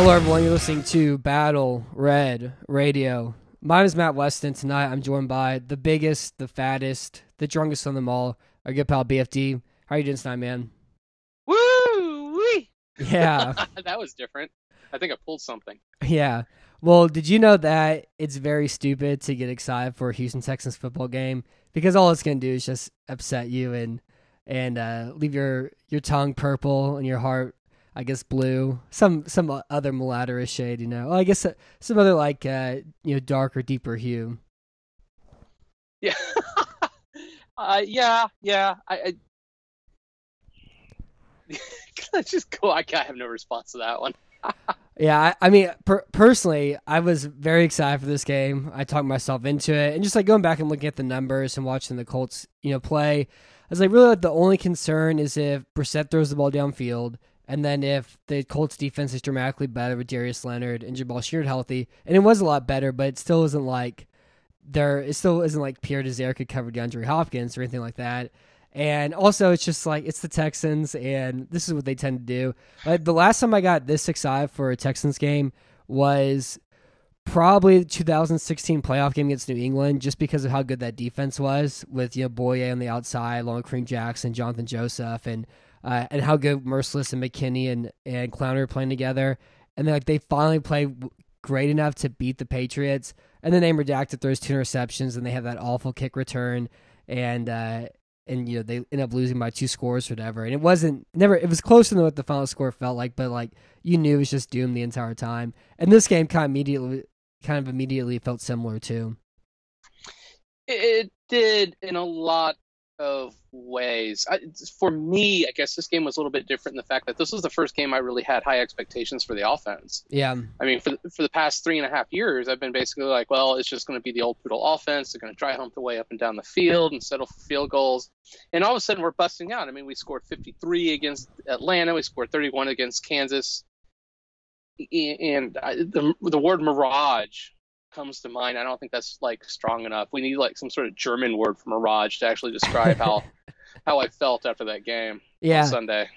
Hello, everyone. You're listening to Battle Red Radio. My name is Matt Weston. Tonight, I'm joined by the biggest, the fattest, the drunkest on them all, our good pal BFD. How are you doing tonight, man? Woo wee! Yeah, that was different. I think I pulled something. yeah. Well, did you know that it's very stupid to get excited for a Houston Texans football game because all it's gonna do is just upset you and and uh, leave your your tongue purple and your heart, I guess, blue. Some some other mulatterish shade, you know. Well, I guess uh, some other like uh, you know darker, deeper hue. Yeah. uh, yeah, yeah. I, I... I just go? I I have no response to that one. Yeah, I, I mean, per- personally, I was very excited for this game. I talked myself into it, and just like going back and looking at the numbers and watching the Colts, you know, play. I was like, really, like, the only concern is if Brissett throws the ball downfield, and then if the Colts defense is dramatically better with Darius Leonard and Jabaal Sheard healthy, and it was a lot better, but it still isn't like there. It still isn't like Pierre Desir could cover DeAndre Hopkins or anything like that. And also, it's just like it's the Texans, and this is what they tend to do. Like the last time I got this excited for a Texans game was probably the 2016 playoff game against New England, just because of how good that defense was with you know Bouye on the outside, along with Kareem Jackson, Jonathan Joseph, and uh, and how good Mercilus and McKinney and and Clowney were playing together. And then like they finally play great enough to beat the Patriots. And then they redacted throws two interceptions, and they have that awful kick return, and uh, and you know they end up losing by two scores or whatever. And it wasn't never it was closer than what the final score felt like, but like you knew it was just doomed the entire time. And this game kind of immediately kind of immediately felt similar too. It did in a lot of ways. I, for me, I guess this game was a little bit different in the fact that this was the first game I really had high expectations for the offense. Yeah, I mean, for the, for the past three and a half years, I've been basically like, well, it's just going to be the old poodle offense. They're going to try hump the way up and down the field and settle for field goals. And all of a sudden, we're busting out. I mean, we scored 53 against Atlanta. We scored 31 against Kansas. And I, the the word mirage comes to mind. I don't think that's like strong enough. We need like some sort of German word for mirage to actually describe how how I felt after that game yeah. on Sunday.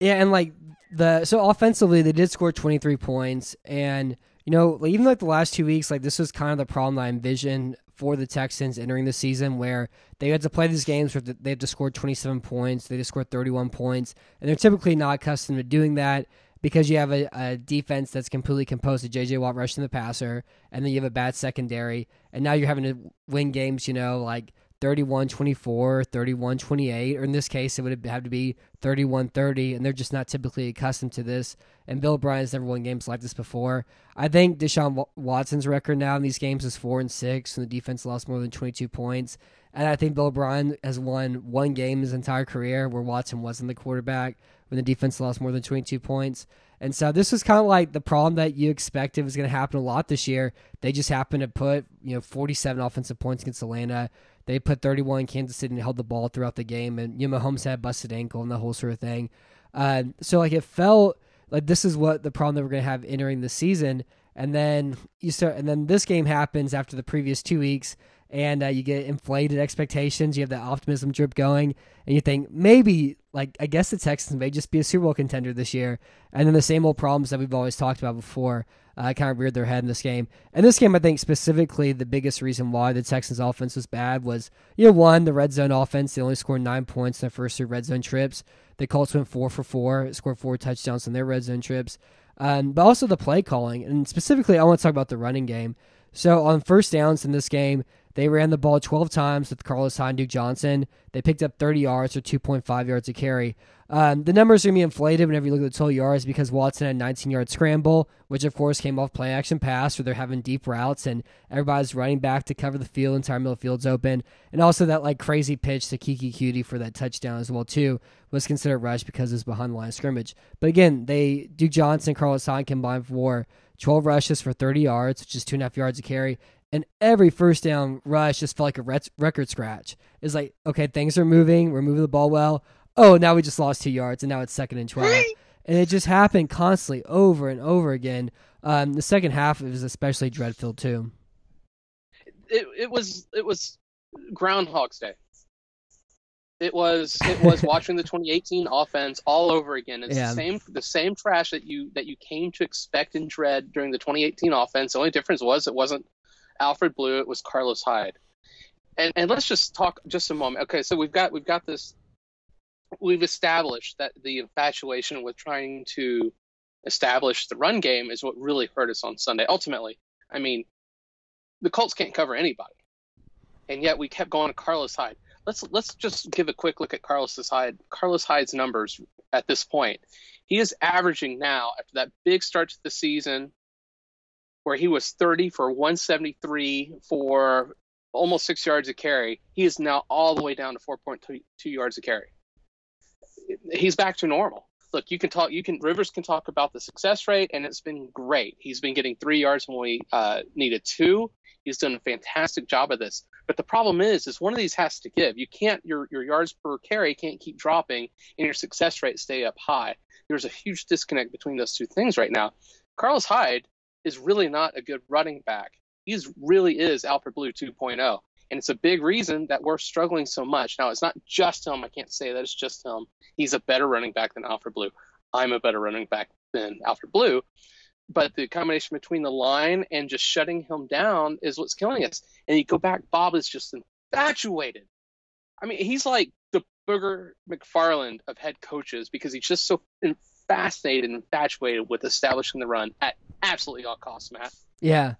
Yeah, and like the so offensively they did score 23 points and you know, even like the last 2 weeks like this was kind of the problem I envisioned for the Texans entering the season where they had to play these games where they had to score 27 points, they just scored 31 points, and they're typically not accustomed to doing that because you have a, a defense that's completely composed of J.J. Watt rushing the passer, and then you have a bad secondary, and now you're having to win games, you know, like 31-24, 31-28, or in this case, it would have to be 31-30, and they're just not typically accustomed to this. And Bill O'Brien's never won games like this before. I think Deshaun Watson's record now in these games is four and six, and the defense lost more than 22 points. And I think Bill O'Brien has won one game his entire career where Watson wasn't the quarterback when the defense lost more than 22 points. And so this was kind of like the problem that you expected was going to happen a lot this year. They just happened to put, you know, 47 offensive points against Atlanta. They put 31 in Kansas City and held the ball throughout the game. And, you know, Mahomes had busted ankle and the whole sort of thing. Uh, so, like, it felt like this is what the problem that we're to have entering the season. And then you start, and then this game happens after the previous two weeks and uh, you get inflated expectations. You have that optimism drip going, and you think maybe, like, I guess the Texans may just be a Super Bowl contender this year. And then the same old problems that we've always talked about before uh, kind of reared their head in this game. And this game, I think specifically, the biggest reason why the Texans' offense was bad was, you know, one, the red zone offense. They only scored nine points in their first three red zone trips. The Colts went four for four, scored four touchdowns in their red zone trips. Um, but also the play calling, and specifically, I want to talk about the running game. So on first downs in this game, they ran the ball 12 times with Carlos Duke Johnson. They picked up 30 yards or 2.5 yards a carry. Um, the numbers are going to be inflated whenever you look at the total yards because Watson had a 19 yard scramble, which of course came off play action pass where they're having deep routes and everybody's running back to cover the field. Entire middle field's open. And also that like crazy pitch to Keke Coutee for that touchdown as well too was considered rush because it's behind the line of scrimmage. But again, they Duke Johnson, Carlos Hyde combined for 12 rushes for 30 yards, which is two and a half yards a carry. And every first down rush just felt like a record scratch. It's like, okay, things are moving. We're moving the ball well oh, now we just lost two yards, and now it's second and 12. and it just happened constantly over and over again. Um, the second half was especially dreadful too. It, it was it was Groundhog's Day. It was it was watching the 2018 offense all over again. It's yeah. the same the same trash that you that you came to expect and dread during the 2018 offense. The only difference was it wasn't Alfred Blue, it was Carlos Hyde. And and let's just talk just a moment. Okay, so we've got we've got this we've established that the infatuation with trying to establish the run game is what really hurt us on Sunday. Ultimately, I mean, the Colts can't cover anybody, and yet we kept going to Carlos Hyde. Let's let's just give a quick look at Carlos Hyde. Carlos Hyde's numbers at this point. He is averaging now after that big start to the season, where he was 30 for 173 for almost six yards a carry. He is now all the way down to 4.2 yards a carry he's back to normal. Look, you can talk. You can Rivers can talk about the success rate, and it's been great. He's been getting three yards when we uh, needed two. He's done a fantastic job of this. But the problem is, is one of these has to give. You can't your your yards per carry can't keep dropping, and your success rate stay up high. There's a huge disconnect between those two things right now. Carlos Hyde is really not a good running back. He's really is Alfred Blue 2.0. And it's a big reason that we're struggling so much. Now, it's not just him. I can't say that it's just him. He's a better running back than Alfred Blue. I'm a better running back than Alfred Blue. But the combination between the line and just shutting him down is what's killing us. And you go back, Bob is just infatuated. I mean, he's like the Booger McFarland of head coaches because he's just so fascinated and infatuated with establishing the run at absolutely all costs, Matt. Yeah.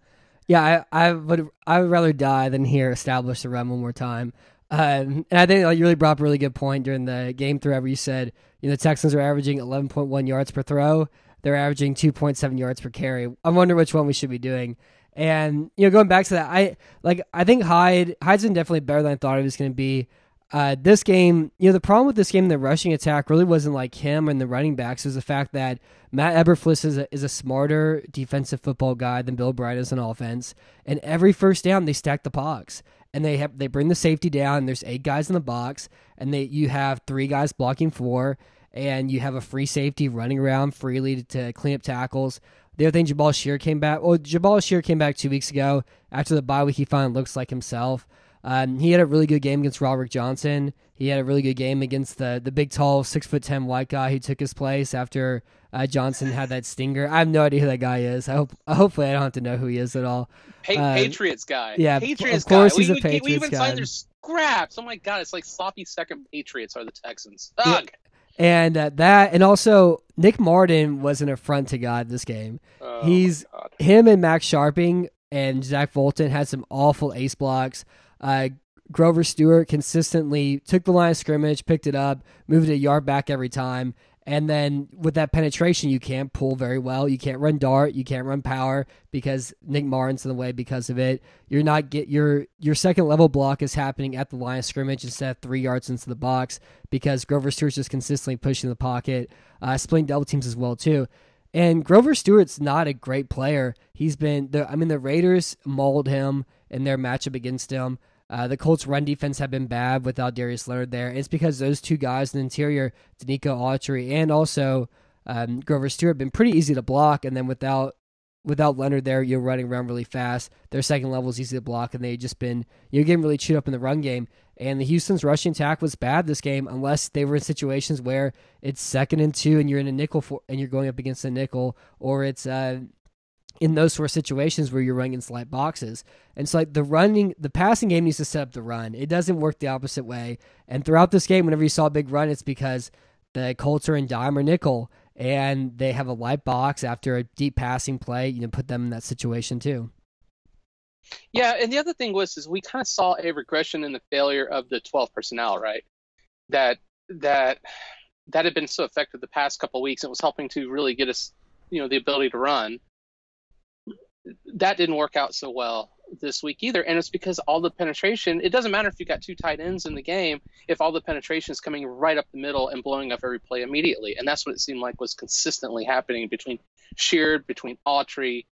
Yeah, I, I would I would rather die than hear establish the run one more time. Um, and I think like, you really brought up a really good point during the game throw where you said you know the Texans are averaging 11.1 yards per throw. They're averaging 2.7 yards per carry. I wonder which one we should be doing. And you know, going back to that, I like I think Hyde Hyde's been definitely better than I thought he was going to be. Uh, this game, you know, the problem with this game, the rushing attack really wasn't like him and the running backs. It was the fact that Matt Eberflus is a, is a smarter defensive football guy than Bill Bright is on offense. And every first down, they stack the box and they have they bring the safety down. There's eight guys in the box, and they you have three guys blocking four, and you have a free safety running around freely to, to clean up tackles. The other thing, Jabaal Sheard came back. Well, Jabaal Sheard came back two weeks ago after the bye week. He finally looks like himself. Um, he had a really good game against Roderick Johnson. He had a really good game against the the big, tall, six foot ten white guy who took his place after uh, Johnson had that stinger. I have no idea who that guy is. I hope hopefully I don't have to know who he is at all. Pa- uh, Patriots guy. Yeah, Patriots of course guy. he's we, a Patriots we, we even guy. signed their scraps. Oh my god, it's like sloppy second Patriots are the Texans. Ugh. And uh, that, and also Nick Martin was an affront to God this game. Oh He's him and Max Scharping and Zach Fulton had some awful ace blocks. Uh, Grover Stewart consistently took the line of scrimmage, picked it up, moved it a yard back every time. And then with that penetration, you can't pull very well. You can't run dart. You can't run power because Nick Martin's in the way because of it. You're not get your your second level block is happening at the line of scrimmage instead of three yards into the box because Grover Stewart's just consistently pushing the pocket, uh, splitting double teams as well too. And Grover Stewart's not a great player. He's been the I mean the Raiders mauled him in their matchup against him. Uh, the Colts' run defense have been bad without Darius Leonard there. It's because those two guys in the interior, Denico Autry and also um, Grover Stewart, have been pretty easy to block. And then without without Leonard there, you're running around really fast. Their second level is easy to block, and they've just been you're getting really chewed up in the run game. And the Houston's rushing attack was bad this game, unless they were in situations where it's second and two, and you're in a nickel for, and you're going up against a nickel, or it's uh, in those sort of situations where you're running in slight boxes. And so like the running the passing game needs to set up the run. It doesn't work the opposite way. And throughout this game, whenever you saw a big run, it's because the Colts are in dime or nickel and they have a light box after a deep passing play, you know, put them in that situation too. Yeah, and the other thing was is we kind of saw a regression in the failure of the 12 personnel, right? That that that had been so effective the past couple weeks. It was helping to really get us, you know, the ability to run. That didn't work out so well this week either, and it's because all the penetration. It doesn't matter if you got two tight ends in the game if all the penetration is coming right up the middle and blowing up every play immediately, and that's what it seemed like was consistently happening between Sheard, between Autry,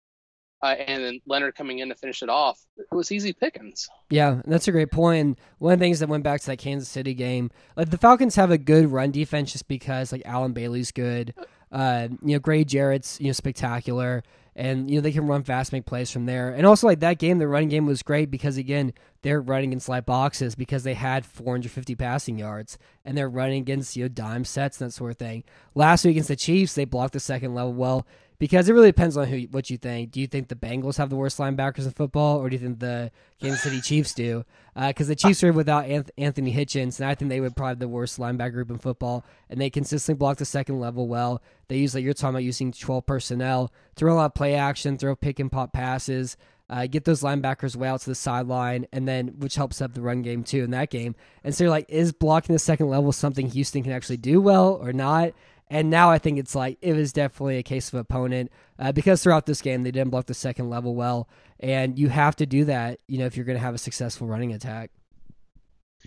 uh, and then Leonard coming in to finish it off. It was easy pickings. Yeah, that's a great point. And one of the things that went back to that Kansas City game, like the Falcons have a good run defense just because like Allen Bailey's good. Uh, you know, Grady Jarrett's you know spectacular, and you know they can run fast, make plays from there. And also like that game, the running game was great because again they're running in slight boxes because they had 450 passing yards, and they're running against you know dime sets and that sort of thing. Last week against the Chiefs, they blocked the second level well because it really depends on who what you think. Do you think the Bengals have the worst linebackers in football, or do you think the Kansas City Chiefs do? Because uh, the Chiefs are without Anthony Hitchens, and I think they would probably the worst linebacker group in football. And they consistently block the second level well. They use like you're talking about using 12 personnel to run a lot of play action, throw pick and pop passes. Uh, get those linebackers way out to the sideline, and then which helps up the run game too in that game. And so, you're like, is blocking the second level something Houston can actually do well or not? And now I think it's like it was definitely a case of opponent uh, because throughout this game they didn't block the second level well, and you have to do that, you know, if you're going to have a successful running attack.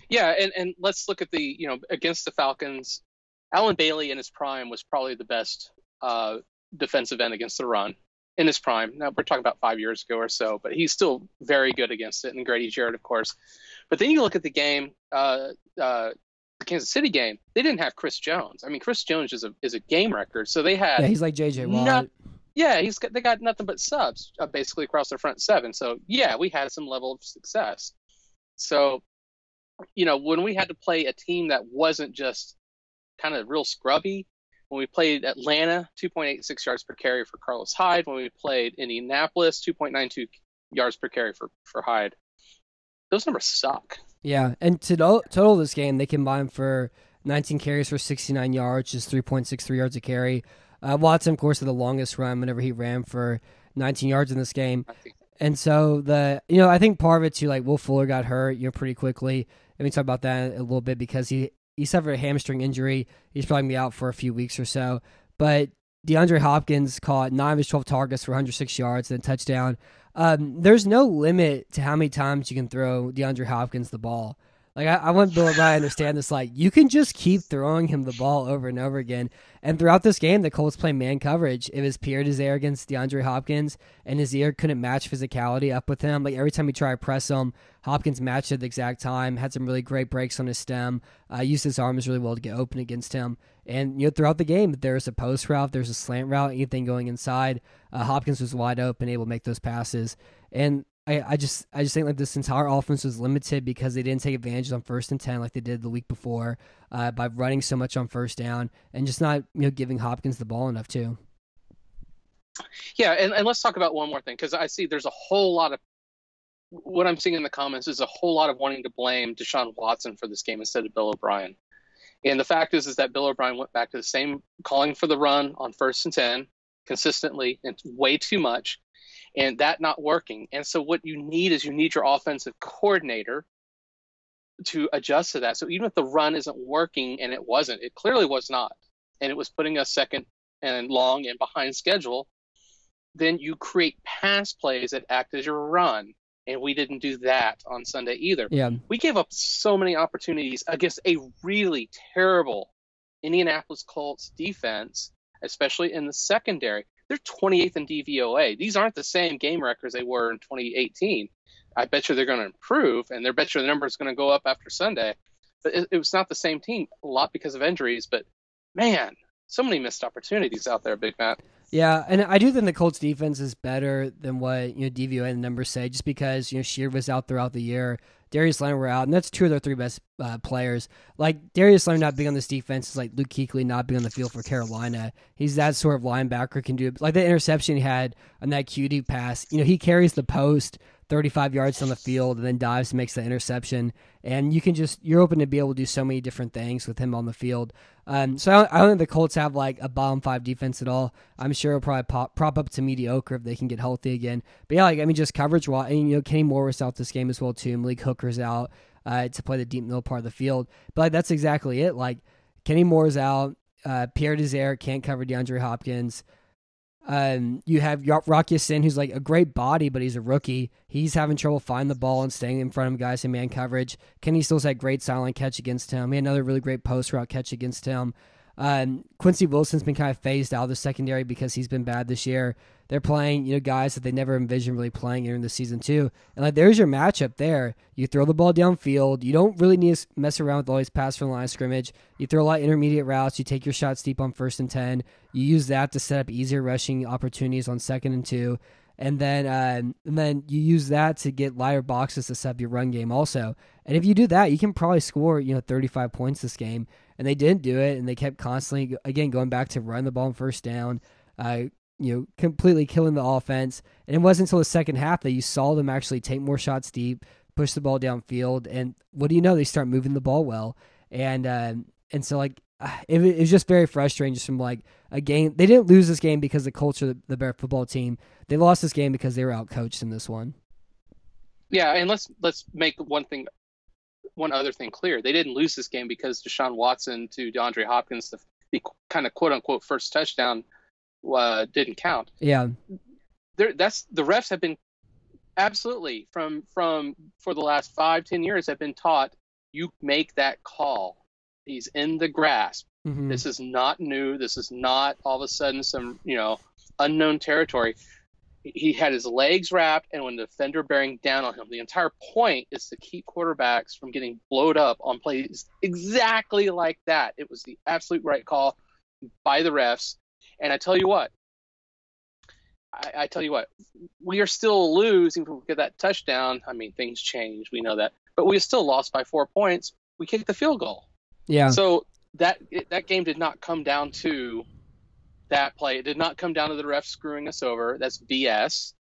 Yeah, and and let's look at the you know against the Falcons, Allen Bailey in his prime was probably the best uh, defensive end against the run in his prime. Now we're talking about five years ago or so, but he's still very good against it. And Grady Jarrett, of course. But then you look at the game. Uh, uh, the Kansas City game, they didn't have Chris Jones. I mean, Chris Jones is a is a game record, so they had. Yeah, he's like JJ Watt. Not, yeah, he's got they got nothing but subs uh, basically across their front seven. So yeah, we had some level of success. So, you know, when we had to play a team that wasn't just kind of real scrubby, when we played Atlanta, 2.86 yards per carry for Carlos Hyde. When we played Indianapolis, 2.92 yards per carry for for Hyde. Those numbers suck. Yeah, and to total this game, they combined for 19 carries for 69 yards, just 3.63 yards a carry. Uh, Watson, of course, had the longest run whenever he ran for 19 yards in this game. And so the you know I think part of it too like Will Fuller got hurt you know pretty quickly. Let me talk about that a little bit because he he suffered a hamstring injury. He's probably gonna be out for a few weeks or so. But DeAndre Hopkins caught nine of his 12 targets for 106 yards and a touchdown. Um, there's no limit to how many times you can throw DeAndre Hopkins the ball. Like I, I want Bill O'Brien to understand this. Like you can just keep throwing him the ball over and over again. And throughout this game, the Colts play man coverage. It was Pierre Desir against DeAndre Hopkins, and his Desir couldn't match physicality up with him. Like every time he tried to press him, Hopkins matched at the exact time. Had some really great breaks on his stem. Uh, used his arms really well to get open against him. And you know throughout the game, there's a post route, there's a slant route, anything going inside. Uh, Hopkins was wide open, able to make those passes. And I, I just I just think like this entire offense was limited because they didn't take advantage on first and ten like they did the week before uh, by running so much on first down and just not you know giving Hopkins the ball enough too. Yeah, and, and let's talk about one more thing because I see there's a whole lot of what I'm seeing in the comments is a whole lot of wanting to blame Deshaun Watson for this game instead of Bill O'Brien. And the fact is, is that Bill O'Brien went back to the same calling for the run on first and ten consistently and way too much and that not working. And so what you need is you need your offensive coordinator to adjust to that. So even if the run isn't working and it wasn't, it clearly was not, and it was putting us second and long and behind schedule, then you create pass plays that act as your run. And we didn't do that on Sunday either. Yeah. We gave up so many opportunities against a really terrible Indianapolis Colts defense, especially in the secondary they're 28th in DVOA. These aren't the same game records they were in 2018. I bet you they're going to improve, and I bet you the number is going to go up after Sunday. But it, it, was not the same team, a lot because of injuries. But man, so many missed opportunities out there, Big Matt. Yeah, and I do think the Colts defense is better than what you know DVOA and the numbers say, just because you know Sheard was out throughout the year. Darius Leonard were out, and that's two of their three best uh, players. Like Darius Leonard not being on this defense is like Luke Kuechly not being on the field for Carolina. He's that sort of linebacker can do like the interception he had on that QD pass. You know, he carries the post 35 yards down the field and then dives makes the interception. And you can just you're open to be able to do so many different things with him on the field. Um, so I don't, I don't think the Colts have like a bottom five defense at all. I'm sure it'll probably pop, prop up to mediocre if they can get healthy again. But yeah, like I mean, just coverage. While and you know Kenny Moore was out this game as well too. Malik Hooker's out uh, to play the deep middle part of the field. But like, that's exactly it. Like Kenny Moore's out. Uh, Pierre Desir can't cover DeAndre Hopkins. Um, you have Rock Ya-Sin, who's like a great body, but he's a rookie. He's having trouble finding the ball and staying in front of guys in man coverage. Kenny Stills had great silent catch against him. He had another really great post route catch against him. Um, Quincy Wilson's been kind of phased out of the secondary because he's been bad this year. They're playing, you know, guys that they never envisioned really playing during the season too. And like, there's your matchup there. You throw the ball downfield. You don't really need to mess around with all these pass from the line of scrimmage. You throw a lot of intermediate routes. You take your shots deep on first and ten. You use that to set up easier rushing opportunities on second and two and then uh, and then you use that to get lighter boxes to set up your run game also. And if you do that, you can probably score you know 35 points this game. And they didn't do it, and they kept constantly again going back to run the ball on first down. Uh, you know, completely killing the offense. And it wasn't until the second half that you saw them actually take more shots deep, push the ball downfield, and what do you know? They start moving the ball well. And uh, and so like it, it, was just very frustrating just from like a game. They didn't lose this game because the culture of the Bear football team. They lost this game because they were outcoached in this one. Yeah, and let's let's make one thing, one other thing clear. They didn't lose this game because Deshaun Watson to DeAndre Hopkins, the, the kind of quote unquote first touchdown, uh, didn't count. Yeah, there, that's the refs have been absolutely from from for the last five ten years have been taught you make that call He's in the grasp. Mm-hmm. This is not new. This is not all of a sudden some you know unknown territory. He had his legs wrapped, and when the defender bearing down on him, the entire point is to keep quarterbacks from getting blowed up on plays exactly like that. It was the absolute right call by the refs. And I tell you what, I, I, tell you what, we are still losing if we get that touchdown. I mean, things change, we know that, but we still lost by four points. We kicked the field goal. Yeah. So that that game did not come down to that play. It did not come down to the refs screwing us over. That's BS.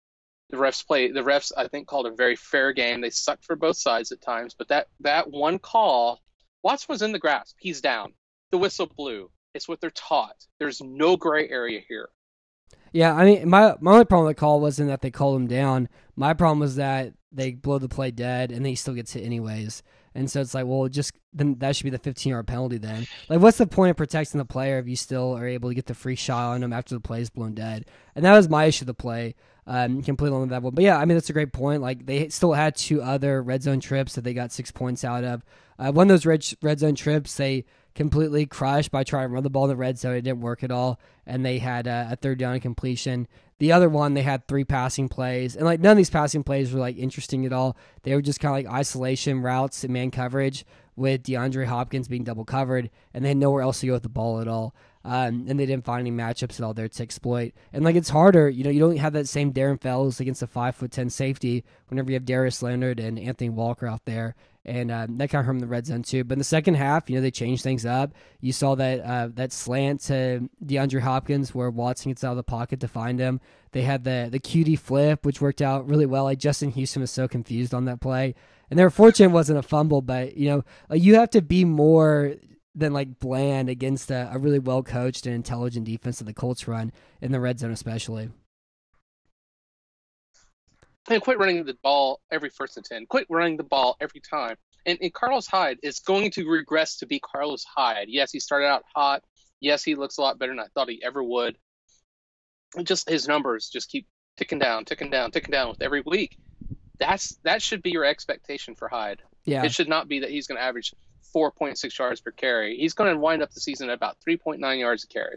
The refs play. The refs, I think, called a very fair game. They sucked for both sides at times, but that that one call, Watson was in the grasp. He's down. The whistle blew. It's what they're taught. There's no gray area here. Yeah, I mean, my my only problem with the call wasn't that they called him down. My problem was that they blow the play dead, and then he still gets hit anyways. And so it's like, well, just then that should be the 15 yard penalty then. Like, what's the point of protecting the player if you still are able to get the free shot on him after the play is blown dead? And that was my issue. With the play, um, completely on that one. But yeah, I mean that's a great point. Like they still had two other red zone trips that they got six points out of. Uh, one of those red red zone trips, they completely crushed by trying to run the ball in the red zone. It didn't work at all, and they had a, a third down completion. The other one, they had three passing plays, and like none of these passing plays were like interesting at all. They were just kind of like isolation routes and man coverage with DeAndre Hopkins being double covered, and they had nowhere else to go with the ball at all. Um, and they didn't find any matchups at all there to exploit. And like it's harder, you know, you don't have that same Darren Fells against a five foot ten safety whenever you have Darius Leonard and Anthony Walker out there and uh, that kind of hurt in the red zone too. But in the second half, you know, they changed things up. You saw that uh, that slant to DeAndre Hopkins where Watson gets out of the pocket to find him. They had the the QD flip, which worked out really well. Like Justin Houston was so confused on that play, and their fortune wasn't a fumble. But you know, like, you have to be more than like bland against a, a really well coached and intelligent defense that the Colts run in the red zone, especially. And quit running the ball every first and ten. Quit running the ball every time. And, and Carlos Hyde is going to regress to be Carlos Hyde. Yes, he started out hot. Yes, he looks a lot better than I thought he ever would. Just his numbers just keep ticking down, ticking down, ticking down with every week. That's that should be your expectation for Hyde. Yeah. It should not be that he's going to average 4.6 yards per carry. He's going to wind up the season at about 3.9 yards a carry.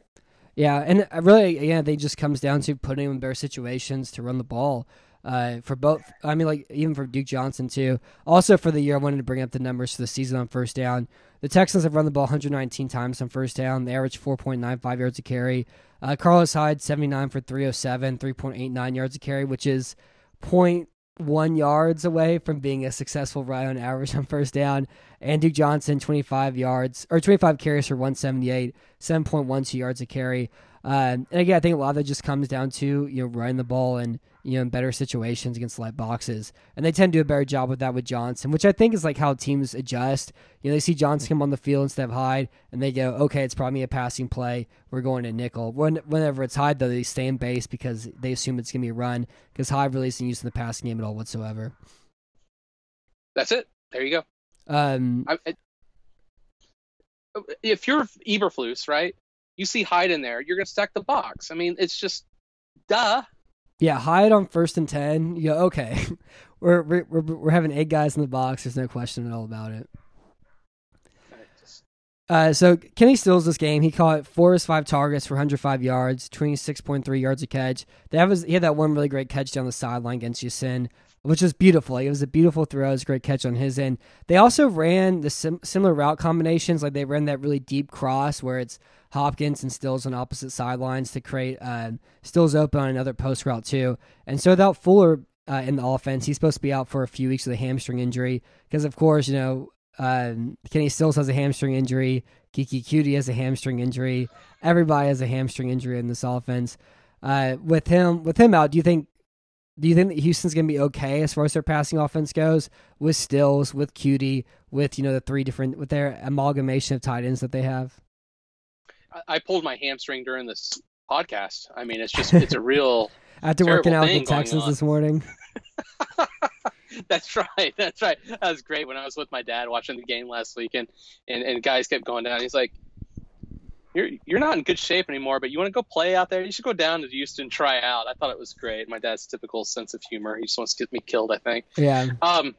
Yeah, and uh, really, again, they just comes down to putting him in better situations to run the ball uh, for both. I mean, like even for Duke Johnson too. Also for the year, I wanted to bring up the numbers for the season on first down. The Texans have run the ball 119 times on first down. They average 4.95 yards a carry. Uh, Carlos Hyde 79 for 307, 3.89 yards a carry, which is point one yards away from being a successful run on average on first down. And Duke Johnson, 25 yards or 25 carries for 178, 7.12 yards a carry. Uh, and again, I think a lot of it just comes down to you know running the ball and you know, in better situations against light boxes. And they tend to do a better job with that with Johnson, which I think is like how teams adjust. You know, they see Johnson come on the field instead of Hyde, and they go, okay, it's probably a passing play. We're going to nickel. When, whenever it's Hyde, though, they stay in base because they assume it's going to be a run because Hyde really isn't used in the passing game at all whatsoever. That's it. There you go. Um, I, I, if you're Eberflus, right? You see Hyde in there, you're gonna stack the box. I mean, it's just duh. Yeah, Hyde on first and ten. Yeah, okay, we're, we're we're we're having eight guys in the box. There's no question at all about it. Uh, so Kenny Stills this game. He caught four of his five targets for 105 yards, 26.3 yards a catch. That was he had that one really great catch down the sideline against Houston, which was beautiful. It was a beautiful throw. It was a great catch on his end. They also ran the sim- similar route combinations. Like they ran that really deep cross where it's Hopkins and Stills on opposite sidelines to create uh, Stills open on another post route too. And so without Fuller uh, in the offense, he's supposed to be out for a few weeks with a hamstring injury because, of course, you know um, Kenny Stills has a hamstring injury. Keke Coutee has a hamstring injury. Everybody has a hamstring injury in this offense. Uh, with him, with him out, do you think? Do you think that Houston's going to be okay as far as their passing offense goes with Stills, with Coutee, with you know the three different with their amalgamation of tight ends that they have? I, pulled my hamstring during this podcast. I mean, it's just it's a real after working out the Texans this morning. That's right. That's right. That was great when I was with my dad watching the game last week, and and, and guys kept going down. He's like, "You're you're not in good shape anymore, but you want to go play out there? You should go down to Houston, try out." I thought it was great. My dad's typical sense of humor. He just wants to get me killed. I think. Yeah. Um,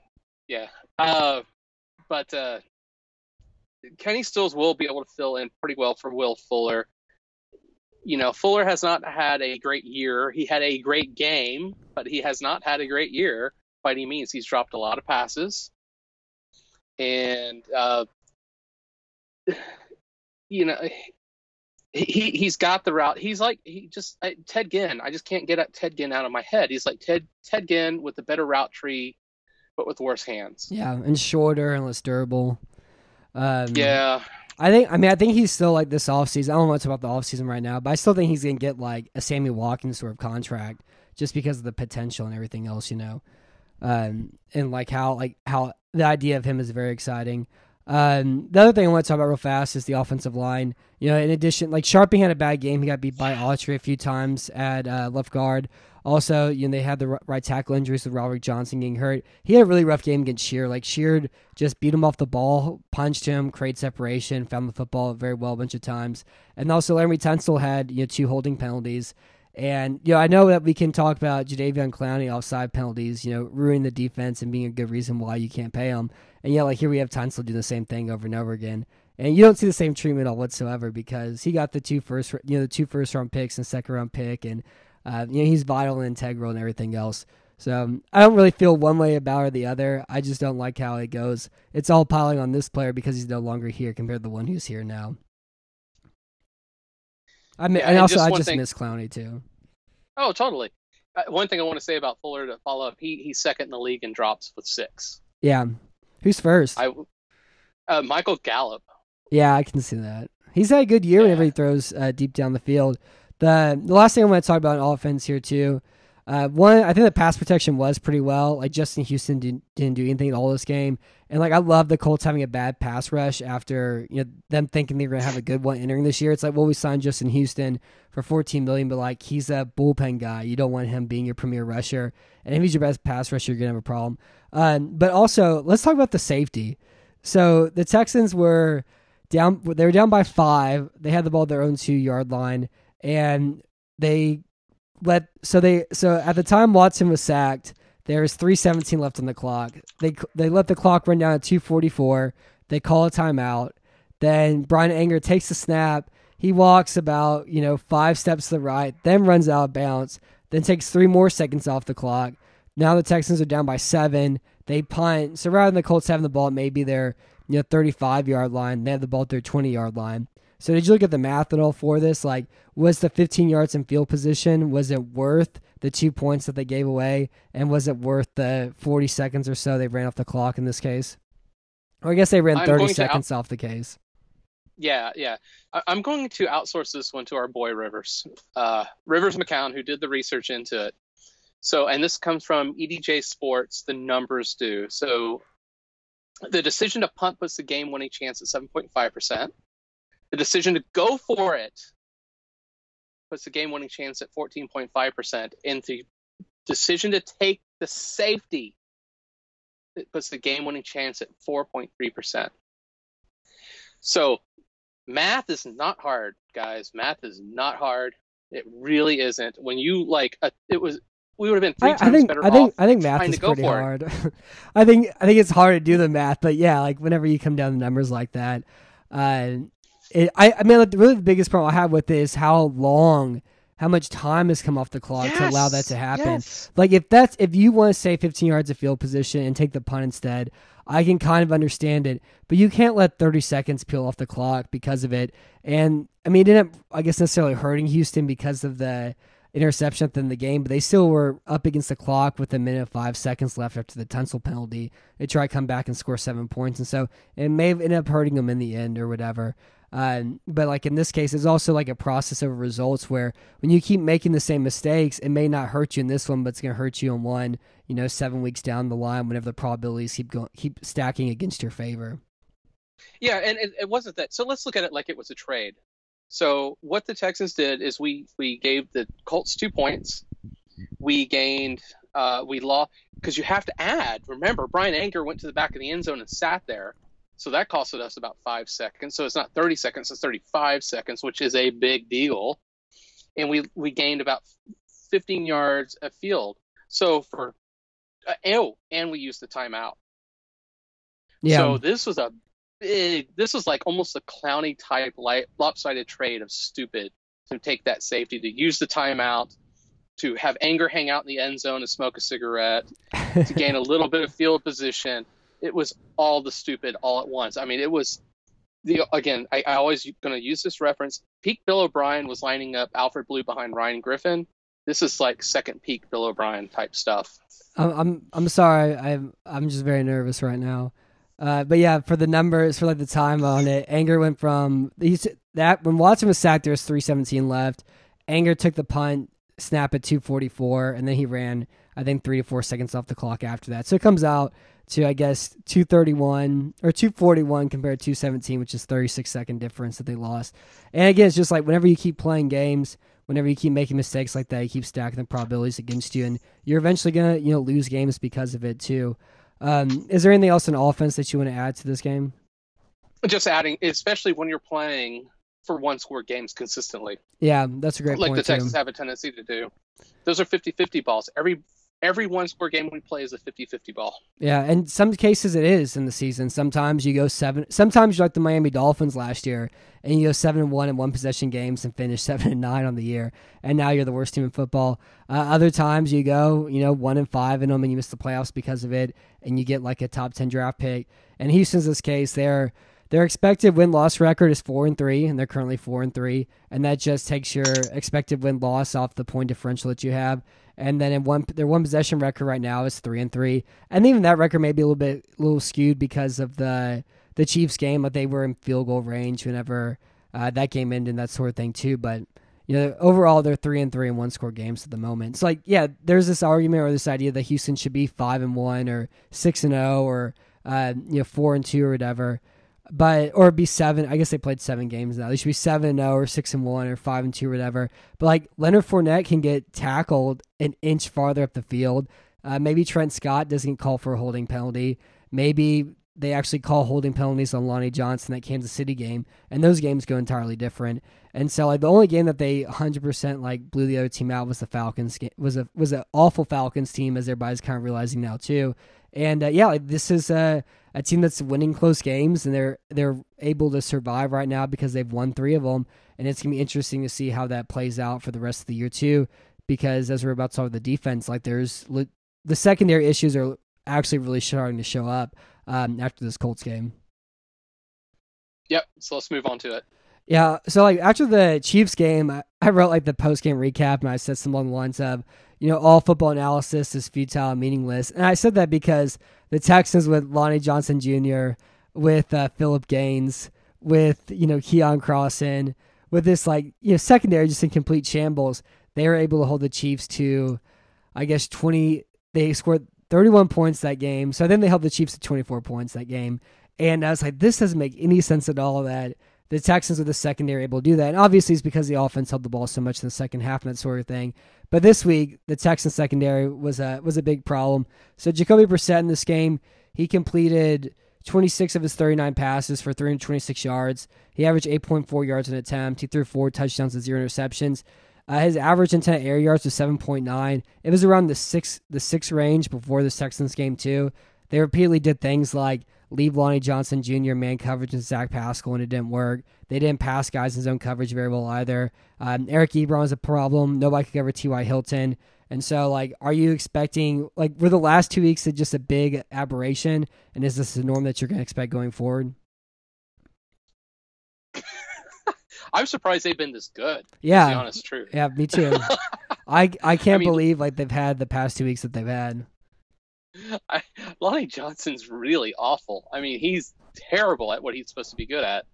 yeah. Uh, but uh, Kenny Stills will be able to fill in pretty well for Will Fuller. You know, Fuller has not had a great year. He had a great game, but he has not had a great year by any means. He's dropped a lot of passes, and uh, you know, he he's got the route. He's like he just I, Ted Ginn. I just can't get Ted Ginn out of my head. He's like Ted Ted Ginn with the better route tree, but with worse hands. Yeah, and shorter and less durable. Um, Yeah, I think. I mean, I think he's still like this offseason. I don't know much about the offseason right now, but I still think he's gonna get like a Sammy Watkins sort of contract just because of the potential and everything else, you know. Um, and like how like how the idea of him is very exciting. Um, the other thing I want to talk about real fast is the offensive line. You know, in addition, like Scharping had a bad game. He got beat by Autry a few times at uh, left guard. Also, you know, they had the right tackle injuries with Robert Johnson getting hurt. He had a really rough game against Sheard. Like Sheard just beat him off the ball, punched him, created separation, found the football very well a bunch of times. And also, Larry Tunsil had you know two holding penalties. And you know, I know that we can talk about Jadeveon Clowney offside penalties, you know, ruining the defense and being a good reason why you can't pay him. And yeah, like here we have Tunsil do the same thing over and over again. And you don't see the same treatment at all whatsoever because he got the two first, you know, the two first round picks and second round pick, and uh, you know he's vital and integral and everything else. So um, I don't really feel one way about or the other. I just don't like how it goes. It's all piling on this player because he's no longer here compared to the one who's here now. I mean, Yeah, and and also just I just thing- miss Clowney too. Oh, totally. Uh, one thing I want to say about Fuller to follow up, he he's second in the league in drops with six. Yeah, who's first? I uh, Michael Gallup. Yeah, I can see that. He's had a good year whenever he throws uh, deep down the field. The the last thing I want to talk about on offense here too. Uh, one, I think the pass protection was pretty well. Like Justin Houston didn't didn't do anything at all this game, and like I love the Colts having a bad pass rush after you know them thinking they were gonna have a good one entering this year. It's like, well, we signed Justin Houston for 14 million, but like he's a bullpen guy. You don't want him being your premier rusher, and if he's your best pass rusher, you're gonna have a problem. Um, but also, let's talk about the safety. So the Texans were down. They were down by five. They had the ball at their own two yard line, and they let. So they. So at the time Watson was sacked, there was three seventeen left on the clock. They they let the clock run down forty four. They call a timeout. Then Bryan Anger takes the snap. He walks about you know five steps to the right, then runs out of bounds. Then takes three more seconds off the clock. Now the Texans are down by seven. They punt. So rather than the Colts having the ball maybe their you know 35 yard line, they have the ball at their 20 yard line. So did you look at the math at all for this? Like, was the 15 yards in field position was it worth the two points that they gave away, and was it worth the 40 seconds or so they ran off the clock in this case? Or I guess they ran I'm 30 going to out- seconds off the case. Yeah, yeah. I, I'm going to outsource this one to our boy Rivers, uh, Rivers McCown, who did the research into it. So, and this comes from EDJ Sports, the numbers do. So, the decision to punt puts the game winning chance at 7.5%. The decision to go for it puts the game winning chance at 14.5%. And the decision to take the safety it puts the game winning chance at 4.3%. So, math is not hard, guys. Math is not hard. It really isn't. When you like, uh, it was we would have been three I, times I think better I think I think math is to go pretty for hard. I think I think it's hard to do the math, but yeah, like whenever you come down to numbers like that, uh, it, I I mean, like, really the biggest problem I have with this is how long, how much time has come off the clock to allow that to happen. yes. Like if that's if you want to say 15 yards of field position and take the punt instead, I can kind of understand it. But you can't let 30 seconds peel off the clock because of it. And I mean, it didn't I guess necessarily hurting Houston because of the interception at the end of the game, but they still were up against the clock with a minute five seconds left after the Tunsil penalty. They try to come back and score seven points, and so it may have ended up hurting them in the end or whatever. Um, but like in this case, it's also like a process of results where when you keep making the same mistakes, it may not hurt you in this one, but it's going to hurt you in one. You know, seven weeks down the line, whenever the probabilities keep going, keep stacking against your favor. Yeah, and it, it wasn't that. So let's look at it like it was a trade. So what the Texans did is we we gave the Colts two points. We gained uh, we lost because you have to add. Remember, Bryan Anger went to the back of the end zone and sat there, so that costed us about five seconds. So it's not 30 seconds; it's 35 seconds, which is a big deal. And we we gained about 15 yards a field. So for uh, oh, and we used the timeout. Yeah. So this was a big. This was like almost a clowny type light, lopsided trade of stupid to take that safety to use the timeout to have anger hang out in the end zone and smoke a cigarette to gain a little bit of field position. It was all the stupid all at once. I mean, it was the again. I, I always going to use this reference. Peak Bill O'Brien was lining up Alfred Blue behind Ryan Griffin. This is like second peak Bill O'Brien type stuff. I'm I'm I'm sorry. I'm I'm just very nervous right now. Uh, but yeah, for the numbers, for like the time on it, Anger went from he's that when Watson was sacked, there was three seventeen left. Anger took the punt, snap at two forty four, and then he ran I think three to four seconds off the clock after that. So it comes out to I guess two thirty one or two forty one compared to two seventeen, which is thirty six second difference that they lost. And again, it's just like whenever you keep playing games, whenever you keep making mistakes like that, you keep stacking the probabilities against you, and you're eventually gonna you know lose games because of it too. Um, is there anything else in offense that you want to add to this game? Just adding, especially when you're playing for one score games consistently. Yeah, that's a great like the too. Texans have a tendency to do. Those are 50-50 balls. Every every one score game we play is a 50-50 ball. Yeah, and some cases it is in the season. Sometimes you go seven. Sometimes you're like the Miami Dolphins last year, and you go seven and one in one possession games and finish seven and nine on the year, and now you're the worst team in football. Uh, other times you go, you know, one and five in them, and you miss the playoffs because of it, and you get like a top ten draft pick. And Houston's this case, they're their expected win loss record is four and three, and they're currently four and three, and that just takes your expected win loss off the point differential that you have. And then in one their one possession record right now is three and three, and even that record may be a little bit a little skewed because of the the Chiefs game, but they were in field goal range whenever uh, that game ended and that sort of thing too. But you know, overall they're three and three in one score games at the moment. So like, yeah, there's this argument or this idea that Houston should be five and one or six and zero or uh, you know four and two or whatever but or be seven. I guess they played seven games now. They should be seven and zero or six and one or five and two whatever. But like Leonard Fournette can get tackled an inch farther up the field. Uh, maybe Trent Scott doesn't call for a holding penalty. Maybe they actually call holding penalties on Lonnie Johnson that Kansas City game, and those games go entirely different. And so, like the only game that they 100% like blew the other team out was the Falcons. Was a was an awful Falcons team, as everybody's kind of realizing now too. And uh, yeah, like this is a a team that's winning close games, and they're they're able to survive right now because they've won three of them. And it's gonna be interesting to see how that plays out for the rest of the year too. Because as we're about to talk about the defense, like there's the secondary issues are actually really starting to show up um, after this Colts game. Yep. So let's move on to it. Yeah, so like after the Chiefs game, I, wrote like the post game recap, and I said something along the lines of, you know, all football analysis is futile and meaningless. And I said that because the Texans with Lonnie Johnson Jr., with uh, Philip Gaines, with you know Keion Crossen, with this like you know secondary just in complete shambles, they were able to hold the Chiefs to I guess twenty. They scored thirty one points that game. So then they held the Chiefs to twenty four points that game. And I was like, this doesn't make any sense at all. That the Texans with the secondary able to do that. And obviously, it's because the offense held the ball so much in the second half and that sort of thing. But this week, the Texans secondary was a was a big problem. So Jacoby Brissett in this game, he completed 26 of his 39 passes for 326 yards. He averaged 8.4 yards an attempt. He threw four touchdowns and zero interceptions. Uh, his average intent air yards was 7.9. It was around the six the six range before the Texans game too. They repeatedly did things like leave Lonnie Johnson Jr. man coverage and Zach Pascal, and it didn't work. They didn't pass guys in zone coverage very well either. Um, Eric Ebron was a problem. Nobody could cover T.Y. Hilton. And so, like, are you expecting, like, were the last two weeks just a big aberration? And is this the norm that you're going to expect going forward? I'm surprised they've been this good. Yeah. Honest truth. Yeah, me too. I I can't I mean- believe like they've had the past two weeks that they've had. I, Lonnie Johnson's really awful. I mean, he's terrible at what he's supposed to be good at.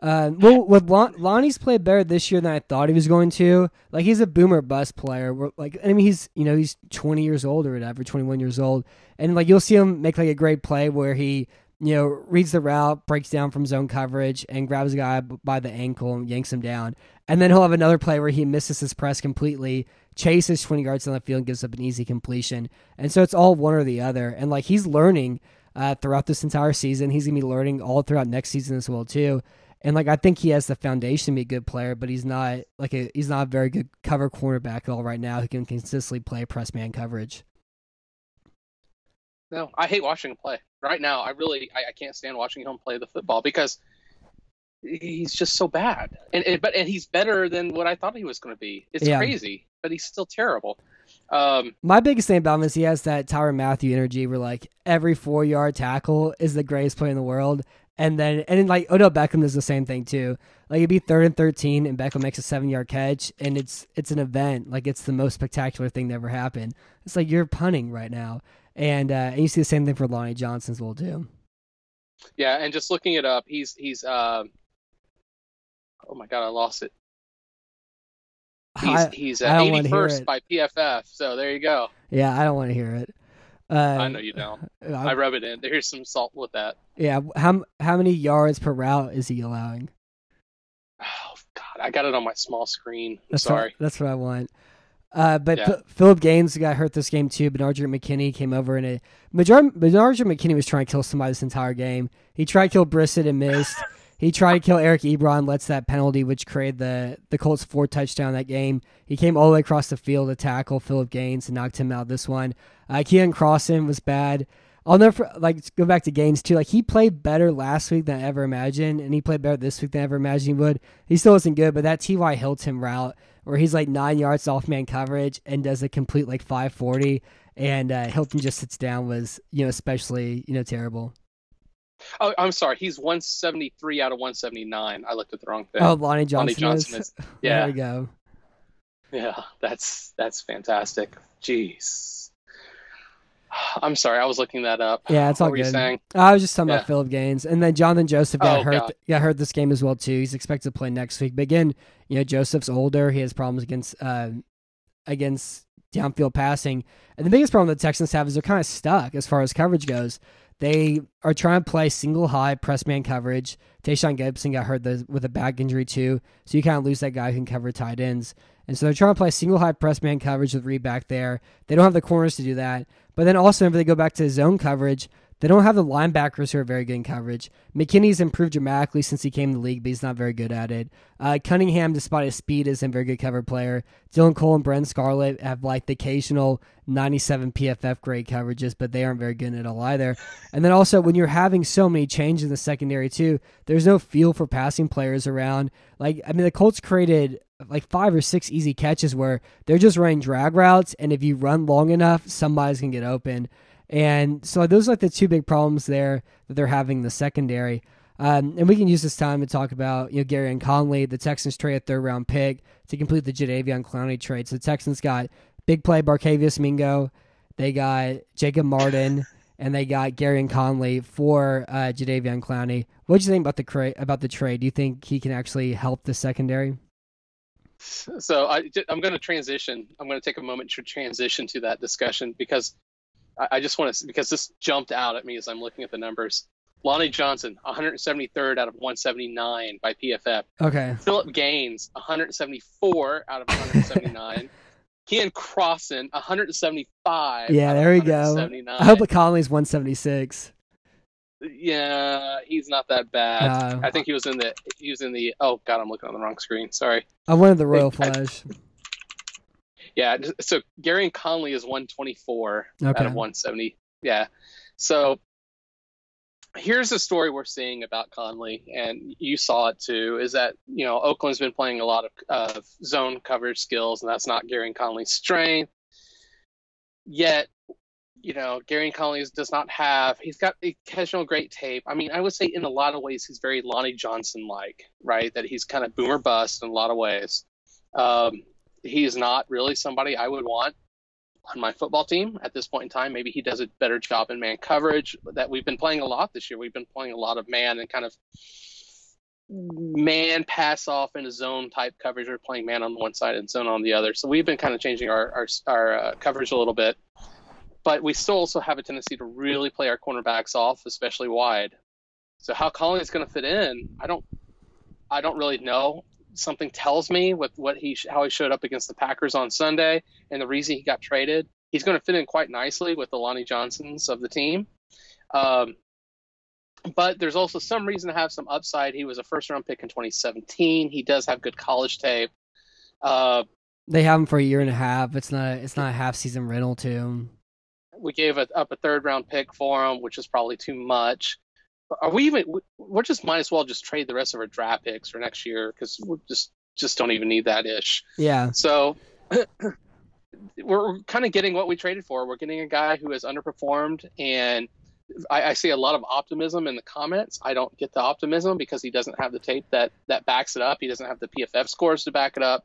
Uh, well, with Lon- Lonnie's played better this year than I thought he was going to. Like he's a boomer bust player. Like I mean, he's you know he's 20 years old or whatever, 21 years old, and like you'll see him make like a great play where he you know reads the route, breaks down from zone coverage, and grabs a guy by the ankle and yanks him down. And then he'll have another play where he misses his press completely, chases 20 yards down the field, and gives up an easy completion. And so it's all one or the other. And like he's learning uh, throughout this entire season. He's gonna be learning all throughout next season as well too. And like I think he has the foundation to be a good player, but he's not like a he's not a very good cover cornerback at all right now who can consistently play press man coverage. No, I hate watching him play. Right now, I really I, I can't stand watching him play the football because he's just so bad. And, and but and he's better than what I thought he was going to be. It's Yeah. crazy, but he's still terrible. Um, My biggest thing about him is he has that Tyrann Mathieu energy where like every four yard tackle is the greatest play in the world. And then and then like Odell Beckham does the same thing too. Like it'd be third and thirteen and Beckham makes a seven yard catch and it's it's an event. Like it's the most spectacular thing that ever happened. It's like you're punting right now. And uh and you see the same thing for Lonnie Johnson's as well too. yeah, and just looking it up, he's he's um, oh my god, I lost it. He's I- he's I uh, don't wanna hear 81st by PFF. So there you go. Yeah, I don't want to hear it. Uh, I know you don't. I- I rub it in. There's some salt with that. Yeah, how how many yards per route is he allowing? Oh God, I got it on my small screen. I'm That's sorry. What, that's what I want. Uh, but Yeah. Ph- Phillip Gaines got hurt this game too. Benardrick McKinney came over and a Bernard Benardrick McKinney was trying to kill somebody this entire game. He tried to kill Brissett and missed. he tried to kill Eric Ebron, lets that penalty, which created the the Colts four touchdown that game. He came all the way across the field to tackle Phillip Gaines and knocked him out this one. Uh, Keion Crossen was bad. I'll never like go back to Gaines too. Like he played better last week than I ever imagined, and he played better this week than I ever imagined he would. He still wasn't good, but that T.Y. Hilton route where he's like nine yards off man coverage and does a complete like 540, and uh, Hilton just sits down was you know especially you know terrible. Oh, I'm sorry. He's 173 out of 179. I looked at the wrong thing. Oh, Lonnie Johnson, Lonnie Johnson is. is. there Yeah, we go. yeah. That's that's fantastic. Jeez. I'm sorry. I was looking that up. Yeah, it's what all were good. you saying? I was just talking Yeah. about Phillip Gaines, and then Johnathan Joseph got Oh, hurt. God. Got hurt this game as well too. He's expected to play next week, but again, you know Joseph's older. He has problems against uh, against downfield passing, and the biggest problem the Texans have is they're kind of stuck as far as coverage goes. They are trying to play single high press man coverage. Tashaun Gipson got hurt the, with a back injury too, so you kind of lose that guy who can cover tight ends. And so they're trying to play single high press man coverage with Reid back there. They don't have the corners to do that. But then also, if they go back to zone coverage, they don't have the linebackers who are very good in coverage. McKinney's improved dramatically since he came to the league, but he's not very good at it. Uh, Cunningham, despite his speed, isn't a very good cover player. Dylan Cole and Brennan Scarlett have like the occasional 97 PFF grade coverages, but they aren't very good at all either. And then also, when you're having so many changes in the secondary too, there's no feel for passing players around. Like, I mean, the Colts created like five or six easy catches where they're just running drag routes, and if you run long enough, somebody's gonna get open. And so those are like the two big problems there that they're having in the secondary. Um, and we can use this time to talk about you know Gareon Conley. The Texans trade a third round pick to complete the Jadeveon Clowney trade. So the Texans got big play Barkevious Mingo, they got Jacob Martin, and they got Gareon Conley for uh, Jadeveon Clowney. What do you think about the cra- about the trade? Do you think he can actually help the secondary? So I, am going to transition. I'm going to take a moment to transition to that discussion because I, just want to because this jumped out at me as I'm looking at the numbers. Lonnie Johnson, 173rd out of 179 by PFF. Okay. Phillip Gaines, 174 out of 179. Keion Crossen, 175. Yeah, there we go. I hope Conley's 176. Yeah, he's not that bad. Uh, I think he was in the he was in the oh god, I'm looking on the wrong screen. Sorry. I wanted the Royal Flush. Yeah, so Gareon Conley is 124 okay. out of 170. Yeah. So here's the story we're seeing about Conley, and you saw it too, is that, you know, Oakland's been playing a lot of uh, zone coverage skills, and that's not Gareon Conley's strength. Yet, you know, Gareon Conley does not have, he's got occasional great tape. I mean, I would say in a lot of ways, he's very Lonnie Johnson like, right? That he's kind of boomer bust in a lot of ways. Um, he's not really somebody I would want on my football team at this point in time. Maybe he does a better job in man coverage that we've been playing a lot this year. We've been playing a lot of man and kind of man pass off in a zone type coverage. We're playing man on one side and zone on the other. So we've been kind of changing our our, our uh, coverage a little bit. But we still also have a tendency to really play our cornerbacks off, especially wide. So how Conley is going to fit in, I don't, I don't really know something tells me with what he how he showed up against the Packers on Sunday and the reason he got traded. He's going to fit in quite nicely with the Lonnie Johnsons of the team. Um, but there's also some reason to have some upside. He was a first round pick in 2017. He does have good college tape. Uh, they have him for a year and a half. It's not it's not a half season rental to him. We gave a, up a third round pick for him, which is probably too much are we even? We're just might as well just trade the rest of our draft picks for next year because we just just don't even need that ish. Yeah. So we're kind of getting what we traded for. We're getting a guy who has underperformed, and I, I, see a lot of optimism in the comments. I don't get the optimism because he doesn't have the tape that that backs it up. He doesn't have the PFF scores to back it up.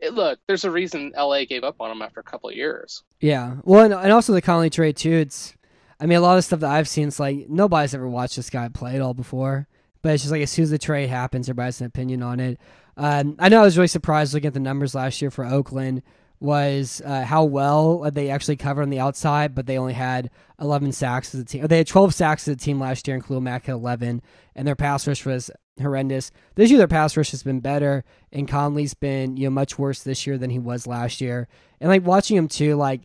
It, look, there's a reason LA gave up on him after a couple of years. Yeah. Well, and, and also the Conley trade too. It's I mean, a lot of stuff that I've seen, it's like nobody's ever watched this guy play at all before. But it's just like as soon as the trade happens, everybody has an opinion on it. Um, I know I was really surprised looking at the numbers last year for Oakland was uh, how well they actually covered on the outside, but they only had 11 sacks as a team. They had 12 sacks as a team last year, and Khalil Mack had 11, and their pass rush was horrendous. This year, their pass rush has been better, and Conley's been you know much worse this year than he was last year. And like watching him too, like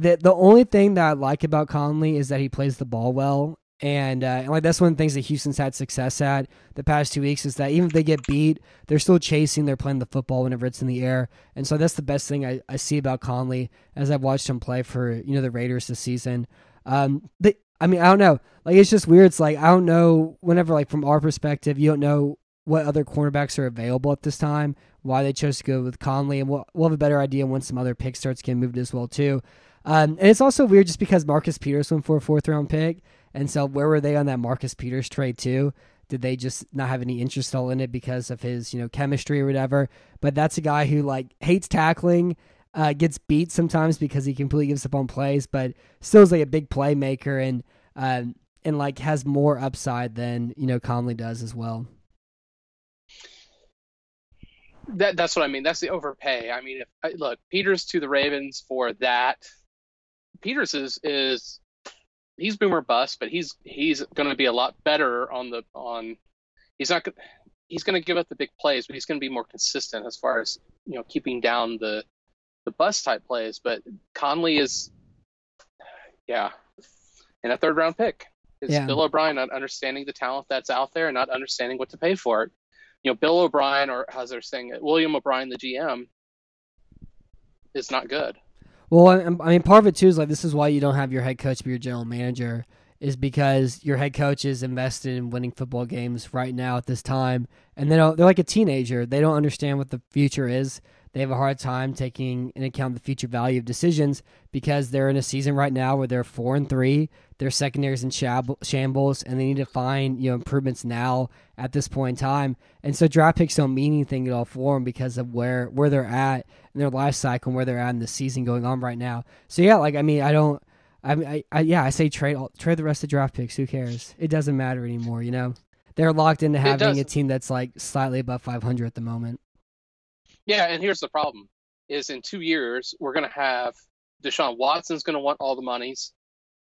the the only thing that I like about Conley is that he plays the ball well. And, uh, and like that's one of the things that Houston's had success at the past two weeks is that even if they get beat, they're still chasing. They're playing the football whenever it's in the air, and so that's the best thing I, I see about Conley as I've watched him play for you know the Raiders this season. Um, they, I mean, I don't know. Like it's just weird. It's like I don't know. Whenever like from our perspective, you don't know what other cornerbacks are available at this time. Why they chose to go with Conley, and we'll, we'll have a better idea once some other picks starts getting moved as well too. Um, and it's also weird just because Marcus Peters went for a fourth round pick. And so where were they on that Marcus Peters trade too? Did they just not have any interest all in it because of his, you know, chemistry or whatever? But that's a guy who like hates tackling, uh, gets beat sometimes because he completely gives up on plays, but still is like a big playmaker and um, and like has more upside than you know Conley does as well. That that's what I mean. That's the overpay. I mean, if look Peters to the Ravens for that Peters is is he's boomer bust, but he's he's going to be a lot better on the on. He's not he's going to give up the big plays, but he's going to be more consistent as far as you know keeping down the the bust type plays. But Conley is, yeah, in a third round pick. Is yeah. Bill O'Brien not understanding the talent that's out there and not understanding what to pay for it? You know, Bill O'Brien, or as they're saying it, William O'Brien, the GM, is not good. Well, I, mean, part of it too is like this is why you don't have your head coach be your general manager, is because your head coach is invested in winning football games right now at this time, and they don't, they're like a teenager. They don't understand what the future is. They have a hard time taking into account the future value of decisions because they're in a season right now where they're four and three. Their secondaries in shambles, and they need to find you know improvements now at this point in time. And so draft picks don't mean anything at all for them because of where where they're at in their life cycle and where they're at in the season going on right now. So yeah, like I mean, I don't. I mean, I, I yeah, I say trade trade the rest of draft picks. Who cares? It doesn't matter anymore. You know, they're locked into having a team that's like slightly above 500 at the moment. Yeah, and here's the problem: is in two years we're going to have Deshaun Watson's going to want all the monies.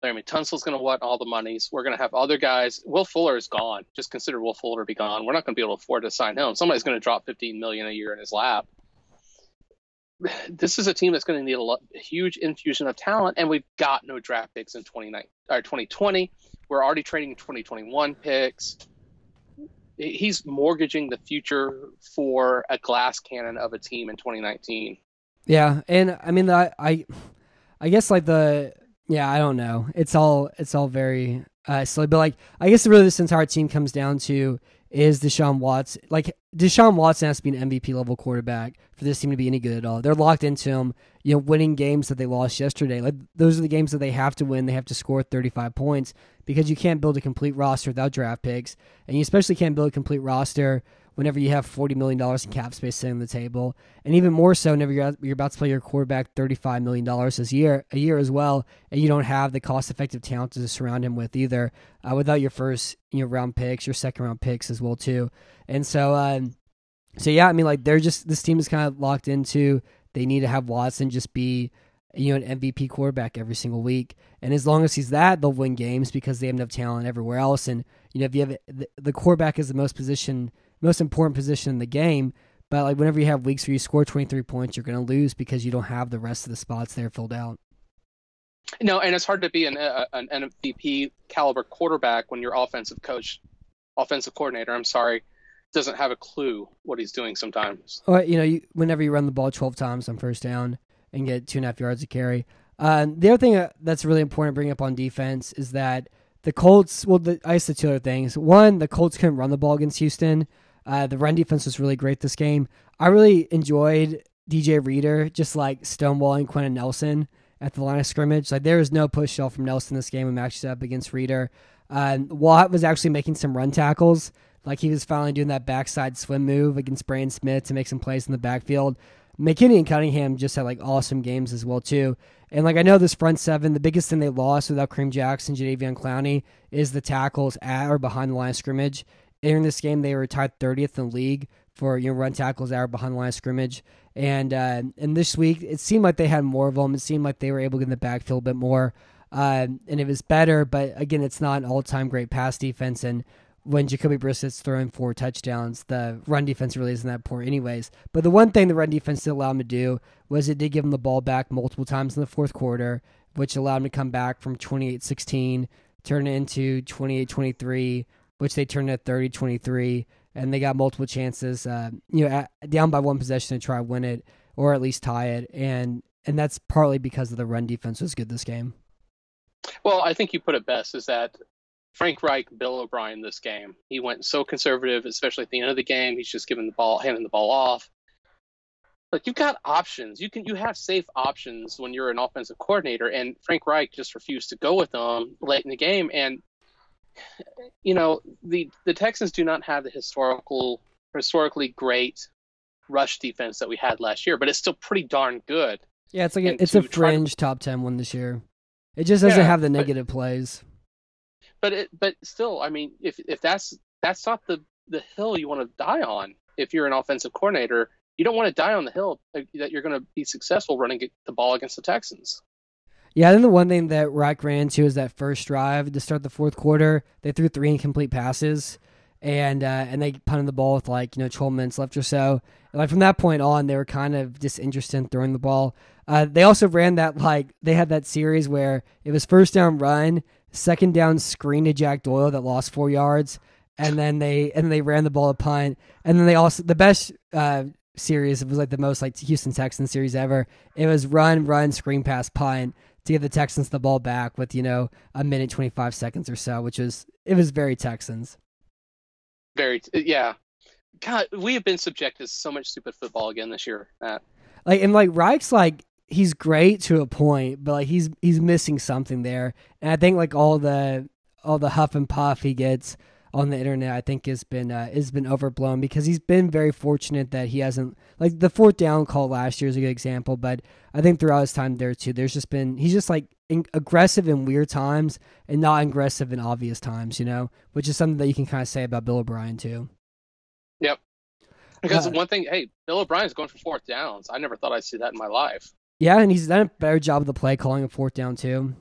Laremy Tunsil's going to want all the monies. We're going to have other guys. Will Fuller is gone. Just consider Will Fuller to be gone. We're not going to be able to afford to sign him. Somebody's going to drop 15 million a year in his lap. This is a team that's going to need a, lot, a huge infusion of talent, and we've got no draft picks in 2019 or 2020. We're already trading 2021 picks. He's mortgaging the future for a glass cannon of a team in 2019. Yeah, and I mean, I, I, I guess like the yeah, I don't know. It's all it's all very uh, silly, but like I guess really this entire team comes down to is Deshaun Watts like Deshaun Watson has to be an MVP level quarterback for this team to be any good at all. They're locked into him, you know, winning games that they lost yesterday. Like those are the games that they have to win. They have to score 35 points because you can't build a complete roster without draft picks, and you especially can't build a complete roster whenever you have $40 million in cap space sitting on the table. And even more so whenever you're, you're about to play your quarterback $35 million this year, a year as well, and you don't have the cost effective talent to surround him with either, uh, without your first you know round picks, your second round picks as well too. And so, um, so yeah, I mean, like they're just, this team is kind of locked into, they need to have Watson just be, you know, an MVP quarterback every single week. And as long as he's that, they'll win games because they have enough talent everywhere else. And, you know, if you have the, the quarterback is the most position most important position in the game. But like whenever you have weeks where you score 23 points, you're going to lose because you don't have the rest of the spots there filled out. No, and it's hard to be an, uh, an MVP caliber quarterback when your offensive coach, offensive coordinator, I'm sorry, doesn't have a clue what he's doing sometimes. Well, you know, you, whenever you run the ball 12 times on first down and get two and a half yards of carry. Uh, the other thing that's really important to bring up on defense is that the Colts, well, the, I guess the two other things. One, the Colts couldn't run the ball against Houston. Uh, the run defense was really great this game. I really enjoyed DJ Reader just like stonewalling Quenton Nelson at the line of scrimmage. Like there was no push shell from Nelson this game and matched up against Reader. Uh, Watt was actually making some run tackles. Like he was finally doing that backside swim move against Braden Smith to make some plays in the backfield. McKinney and Cunningham just had like awesome games as well too. And like I know this front seven, the biggest thing they lost without Kareem Jackson, Jadeveon Clowney is the tackles at or behind the line of scrimmage. In this game, they were tied 30th in the league for you know run tackles that are behind the line of scrimmage. And uh, and this week, it seemed like they had more of them. It seemed like they were able to get in the backfield a bit more, uh, and it was better. But again, it's not an all time great pass defense. And when Jacoby Brissett's throwing four touchdowns, the run defense really isn't that poor, anyways. But the one thing the run defense did allow him to do was it did give him the ball back multiple times in the fourth quarter, which allowed him to come back from 28 16, turn it into 28 23 which they turned at 30 23, and they got multiple chances, uh, you know, at, down by one possession to try win it or at least tie it. And, and that's partly because of the run defense was good this game. Well, I think you put it best is that Frank Reich, Bill O'Brien this game. He went so conservative, especially at the end of the game. He's just giving the ball, handing the ball off. Like you've got options. You can you have safe options when you're an offensive coordinator, and Frank Reich just refused to go with them late in the game. And you know, the the Texans do not have the historical historically great rush defense that we had last year, but it's still pretty darn good. Yeah, it's like a, it's a fringe to... top ten one this year. It just doesn't yeah, have the negative but, plays. But it but still, I mean, if if that's that's not the the hill you want to die on if you're an offensive coordinator. You don't want to die on the hill uh, that you're going to be successful running the ball against the Texans. Yeah, I think the one thing that Reich ran into is that first drive to start the fourth quarter. They threw three incomplete passes, and uh, and they punted the ball with like you know 12 minutes left or so. And like from that point on, they were kind of disinterested in throwing the ball. Uh, they also ran that like they had that series where it was first down run, second down screen to Jack Doyle that lost four yards, and then they and then they ran the ball a punt, and then they also the best uh, series it was like the most like Houston Texans series ever. It was run, run, screen pass, punt to give the Texans the ball back with you know a minute twenty five seconds or so, which was it was very Texans. Very yeah, God, we have been subjected to so much stupid football again this year, Matt. Like and like Reich's like he's great to a point, but like he's he's missing something there, and I think like all the all the huff and puff he gets on the internet, I think has been uh, has been overblown because he's been very fortunate that he hasn't like the fourth down call last year is a good example, but I think throughout his time there too, there's just been he's just like in, aggressive in weird times and not aggressive in obvious times, you know, which is something that you can kind of say about Bill O'Brien too. Yep. Because Uh, one thing, hey, Bill O'Brien's going for fourth downs. I never thought I'd see that in my life. Yeah, and he's done a better job of the play calling a fourth down too.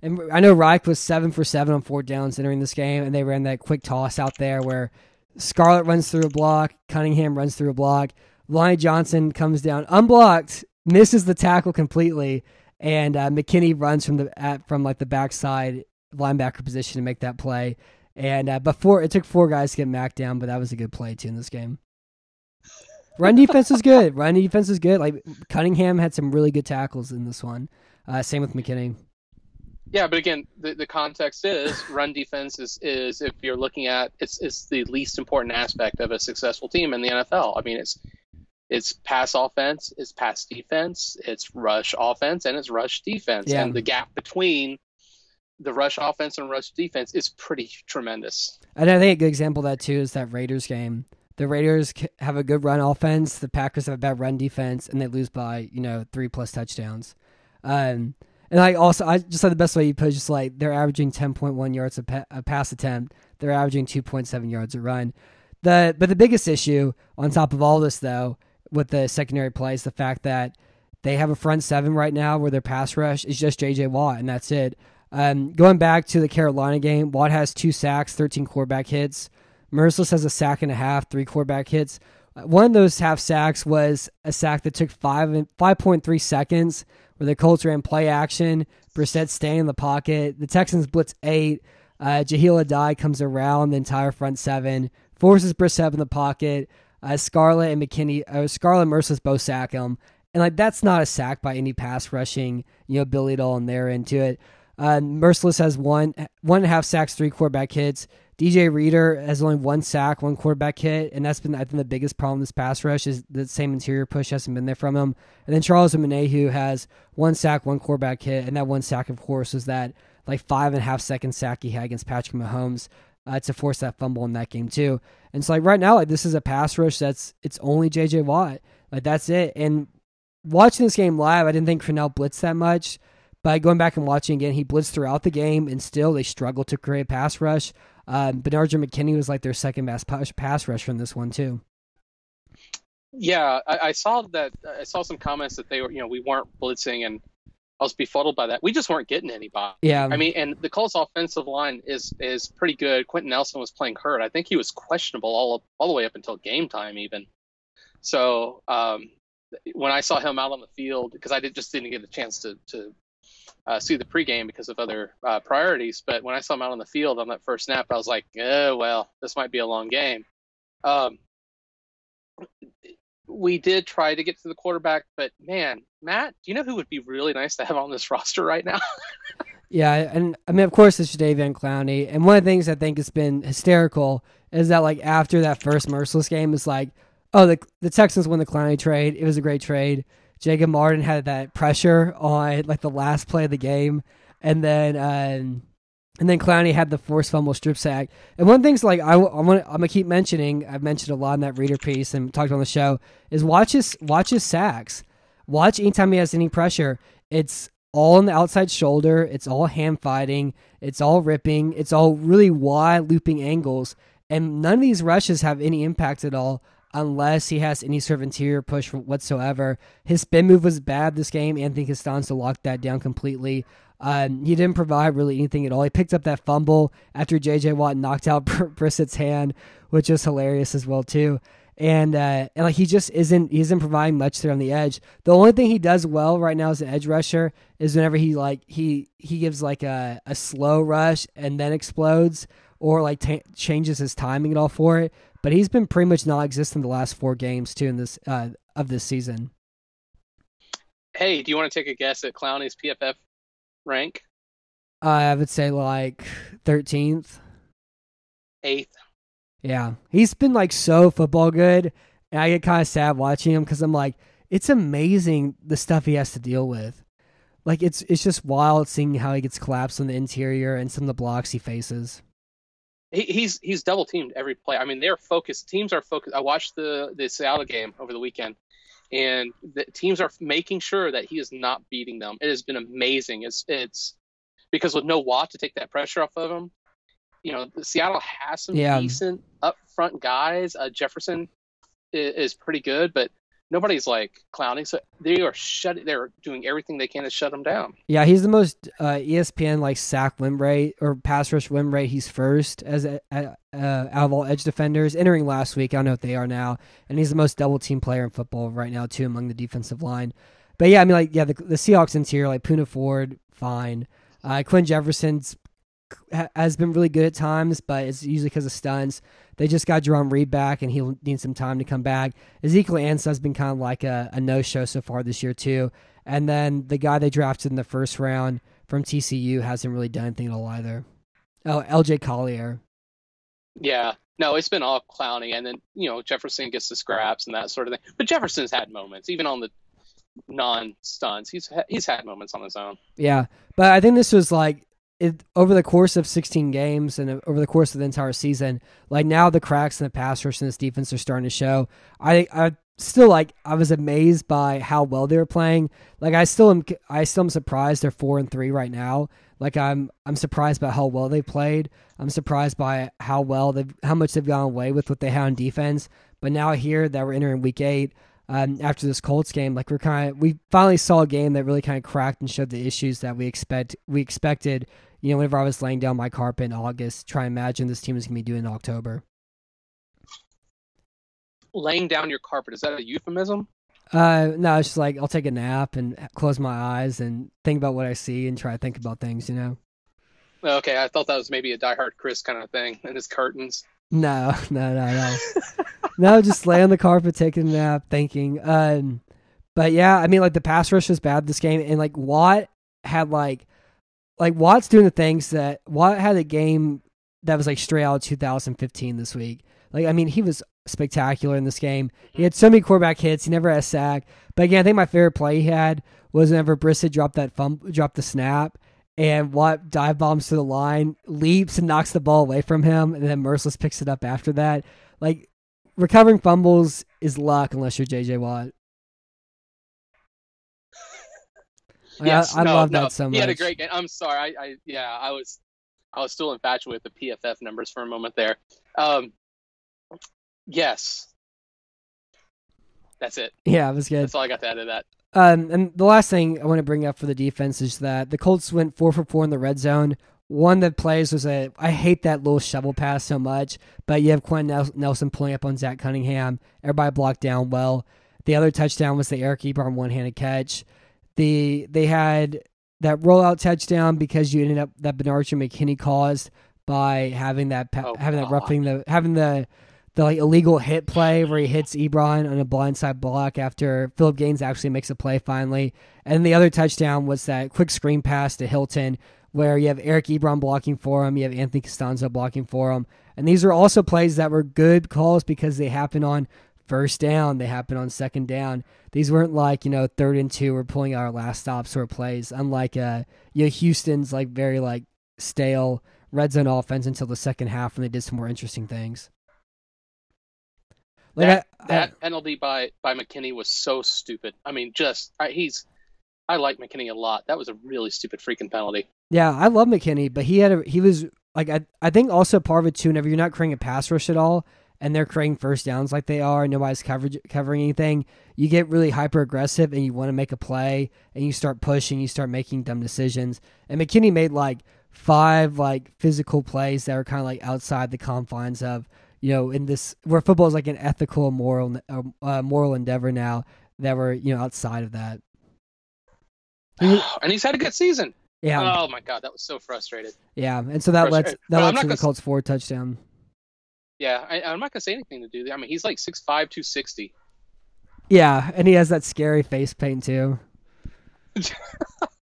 And I know Reich was seven for seven on fourth downs entering this game, and they ran that quick toss out there where Scarlett runs through a block, Cunningham runs through a block, Lonnie Johnson comes down unblocked, misses the tackle completely, and uh, McKinney runs from the at, from like the backside linebacker position to make that play. And uh, before it took four guys to get Mac down, but that was a good play too in this game. Run defense is good. Run defense is good. Like Cunningham had some really good tackles in this one. Uh, same with McKinney. Yeah, but again, the, the context is run defense is, is if you're looking at it's it's the least important aspect of a successful team in the NFL. I mean, it's it's pass offense, it's pass defense, it's rush offense, and it's rush defense. Yeah. And the gap between the rush offense and rush defense is pretty tremendous. And I think a good example of that too is that Raiders game. The Raiders have a good run offense. The Packers have a bad run defense, and they lose by you know three plus touchdowns. Um, and I also I just like the best way you put it, just like they're averaging ten point one yards a, pa- a pass attempt. They're averaging two point seven yards a run. The but the biggest issue on top of all this though with the secondary play is the fact that they have a front seven right now where their pass rush is just J.J. Watt, and that's it. Um, going back to the Carolina game, Watt has two sacks, 13 quarterback hits. Mercilus has a sack and a half, three quarterback hits. Uh, One of those half sacks was a sack that took five and 5.3 seconds, where the Colts ran play action. Brissett staying in the pocket. The Texans blitz eight. Uh, Jahleel Addae comes around the entire front seven, forces Brissett in the pocket. Uh, Scarlett and McKinney, uh, Scarlett and Mercilus both sack him. And like that's not a sack by any pass rushing, you know, ability at all in there into it. Uh, Mercilus has one one and a half sacks, three quarterback hits. DJ Reader has only one sack, one quarterback hit, and that's been I think the biggest problem this pass rush is the same interior push hasn't been there from him. And then Charles Omenihu has one sack, one quarterback hit, and that one sack, of course, was that like five and a half second sack he had against Patrick Mahomes uh, to force that fumble in that game too. And so like right now, like this is a pass rush that's it's only JJ Watt, like that's it. And watching this game live, I didn't think Crennel blitzed that much. But going back and watching again, he blitzed throughout the game, and still they struggled to create a pass rush. Um, Benardrick McKinney was like their second best pass, pass rush from this one too. Yeah, I, I saw that. I saw some comments that they were, you know, we weren't blitzing, and I was befuddled by that. We just weren't getting anybody. Yeah, I mean, and the Colts' offensive line is is pretty good. Quenton Nelson was playing hurt. I think he was questionable all up, all the way up until game time, even. So um, when I saw him out on the field, because I did, just didn't get a chance to to uh, see the pregame because of other uh, priorities, but when I saw him out on the field on that first snap, I was like, oh well, this might be a long game. Um, we did try to get to the quarterback, but man, Matt, do you know who would be really nice to have on this roster right now? Yeah, and I mean, of course, it's Jadeveon Clowney. And one of the things I think has been hysterical is that, like, after that first Mercilus game, it's like, oh, the the Texans won the Clowney trade. It was a great trade. Jacob Martin had that pressure on like the last play of the game, and then um, and then Clowney had the forced fumble strip sack. And one thing's like I, I want I'm gonna keep mentioning. I've mentioned a lot in that reader piece and talked on the show is watch his watch his sacks. Watch anytime he has any pressure. It's all on the outside shoulder. It's all hand fighting. It's all ripping. It's all really wide looping angles. And none of these rushes have any impact at all unless he has any sort of interior push whatsoever. His spin move was bad this game. Anthony Castonzo locked that down completely. Um, he didn't provide really anything at all. He picked up that fumble after J.J. Watt knocked out Br- Brissett's hand, which is hilarious as well too. And uh, and like he just isn't he isn't providing much there on the edge. The only thing he does well right now as an edge rusher is whenever he like he he gives like a, a slow rush and then explodes or like ta changes his timing and all for it. But he's been pretty much non-existent the last four games too in this uh, of this season. hey, do you want to take a guess at Clowney's PFF rank? Uh, I would say like thirteenth. Eighth. Yeah, he's been like so football good, and I get kind of sad watching him because I'm like, it's amazing the stuff he has to deal with. Like it's it's just wild seeing how he gets collapsed on the interior and some of the blocks he faces. He, he's he's double teamed every play. I mean, they're focused. Teams are focused. I watched the the Seattle game over the weekend, and the teams are making sure that he is not beating them. It has been amazing. It's it's because with no Watt to take that pressure off of him, you know, Seattle has some Yeah. decent up front guys. Uh, Jefferson is, is pretty good, but nobody's like clowning. So they are shut. They're doing everything they can to shut them down. Yeah, he's the most uh, ESPN like sack win rate or pass rush win rate. He's first as a, uh, out of all edge defenders entering last week. I don't know what they are now, and he's the most double team player in football right now too among the defensive line. But yeah, I mean like yeah, the, the Seahawks interior like Poona Ford fine, uh, Quinn Jefferson's has been really good at times, but it's usually because of stunts. They just got Jarran Reed back, and he'll need some time to come back. Ezekiel Ansah has been kind of like a, a no show so far this year too. And then the guy they drafted in the first round from TCU hasn't really done anything at all either. Oh, LJ Collier. Yeah. No, it's been all Clowney. and then you know Jefferson gets the scraps and that sort of thing. But Jefferson's had moments, even on the non stunts. He's he's had moments on his own. Yeah, but I think this was like it, over the course of 16 games and uh, over the course of the entire season. Like now, the cracks in the pass rush and this defense are starting to show. I I still like I was amazed by how well they were playing. Like I still am I still am surprised they're four and three right now. Like I'm I'm surprised by how well they played. I'm surprised by how well they how much they've gone away with what they had on defense. But now here that we're entering week eight, um, after this Colts game, like we're kind of we finally saw a game that really kind of cracked and showed the issues that we expect we expected. You know, whenever I was laying down my carpet in August, try and imagine this team is gonna be doing in October. Laying down your carpet is that a euphemism? Uh, no, it's just like I'll take a nap and close my eyes and think about what I see and try to think about things. You know. Okay, I thought that was maybe a diehard Chris kind of thing, and his curtains. No, no, no, no. no, just lay on the carpet, taking a nap, thinking. Um, but yeah, I mean, like the pass rush was bad this game, and like Watt had like, like Watt's doing the things that Watt had a game that was like straight out of 2015 this week. Like, I mean, he was spectacular in this game. He had so many quarterback hits. He never had a sack. But again, I think my favorite play he had was whenever Brissett dropped that fumble, dropped the snap, and Watt dive bombs to the line, leaps and knocks the ball away from him, and then Mercilus picks it up after that. Like recovering fumbles is luck unless you're JJ Watt. Yes, I, I no, love no. that so much. He had a great game. I'm sorry. I, I yeah, I was I was still infatuated with the PFF numbers for a moment there. Um, yes, that's it. Yeah, it was good. That's all I got to add to that. Um, and the last thing I want to bring up for the defense is that the Colts went four for four in the red zone. One that plays was a I hate that little shovel pass so much, but you have Quinn Nelson pulling up on Zach Cunningham. Everybody blocked down well. The other touchdown was the Eric Ebron one handed catch. The they had that rollout touchdown because you ended up that Benardrick McKinney caused by having that pa- Oh, having that God. roughing the having the the like illegal hit play where he hits Ebron on a blindside block after Phillip Gaines actually makes a play finally. And the other touchdown was that quick screen pass to Hilton where you have Eric Ebron blocking for him, you have Anthony Castonzo blocking for him. And these are also plays that were good calls because they happen on first down, they happen on second down. These weren't like, you know, third and two, we're pulling our last stop sort of plays. Unlike uh you know, Houston's like very like stale red zone offense until the second half when they did some more interesting things. Like that I- I- that penalty by by McKinney was so stupid. I mean, just I, he's I like McKinney a lot. That was a really stupid freaking penalty. Yeah, I love McKinney, but he had a he was like I I think also part of it too. Whenever you're not creating a pass rush at all, and they're creating first downs like they are, and nobody's coverage covering anything, you get really hyper aggressive and you want to make a play, and you start pushing, you start making dumb decisions. And McKinney made like five like physical plays that were kind of like outside the confines of you know in this where football is like an ethical moral uh, uh, moral endeavor now that were you know outside of that. And he's had a good season. yeah. Oh my god, that was so frustrated. Yeah, and so that lets that lets the Colts forward touchdown. Yeah, I, I'm not gonna say anything to do there. I mean, he's like 6'5", 260. Yeah, and he has that scary face paint too.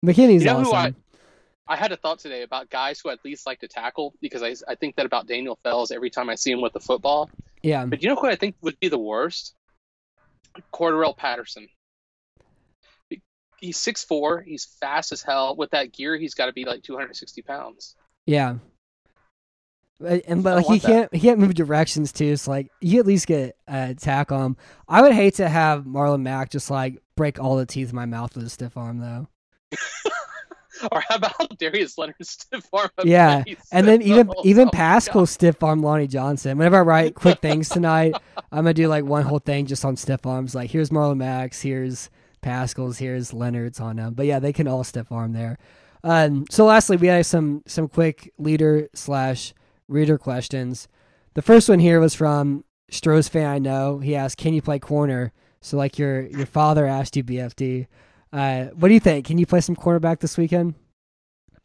McKinney's You know awesome. I had a thought today about guys who at least like to tackle because I, I think that about Daniel Fells every time I see him with the football. Yeah, But you know who I think would be the worst? Cordarrelle Patterson. He's 6'4", he's fast as hell. With that gear, he's got to be like 260 pounds. yeah. And but like he can't he can't move directions too. So like you at least get a tack on him. I would hate to have Marlon Mack just like break all the teeth in my mouth with a stiff arm though. or how about Darius Leonard stiff arm? Yeah, and then even Knowles? even Oh Pascal stiff arm Lonnie Johnson. Whenever I write quick things tonight, I'm gonna do like one whole thing just on stiff arms. Like here's Marlon Max, here's Pascal's, here's Leonard's on them. But yeah, they can all stiff arm there. Um, so lastly, we have some some quick leader slash reader questions. The first one here was from Stroh's fan I know. He asked, "Can you play corner?" So like your your father asked you, BFD. Uh, what do you think? Can you play some quarterback this weekend?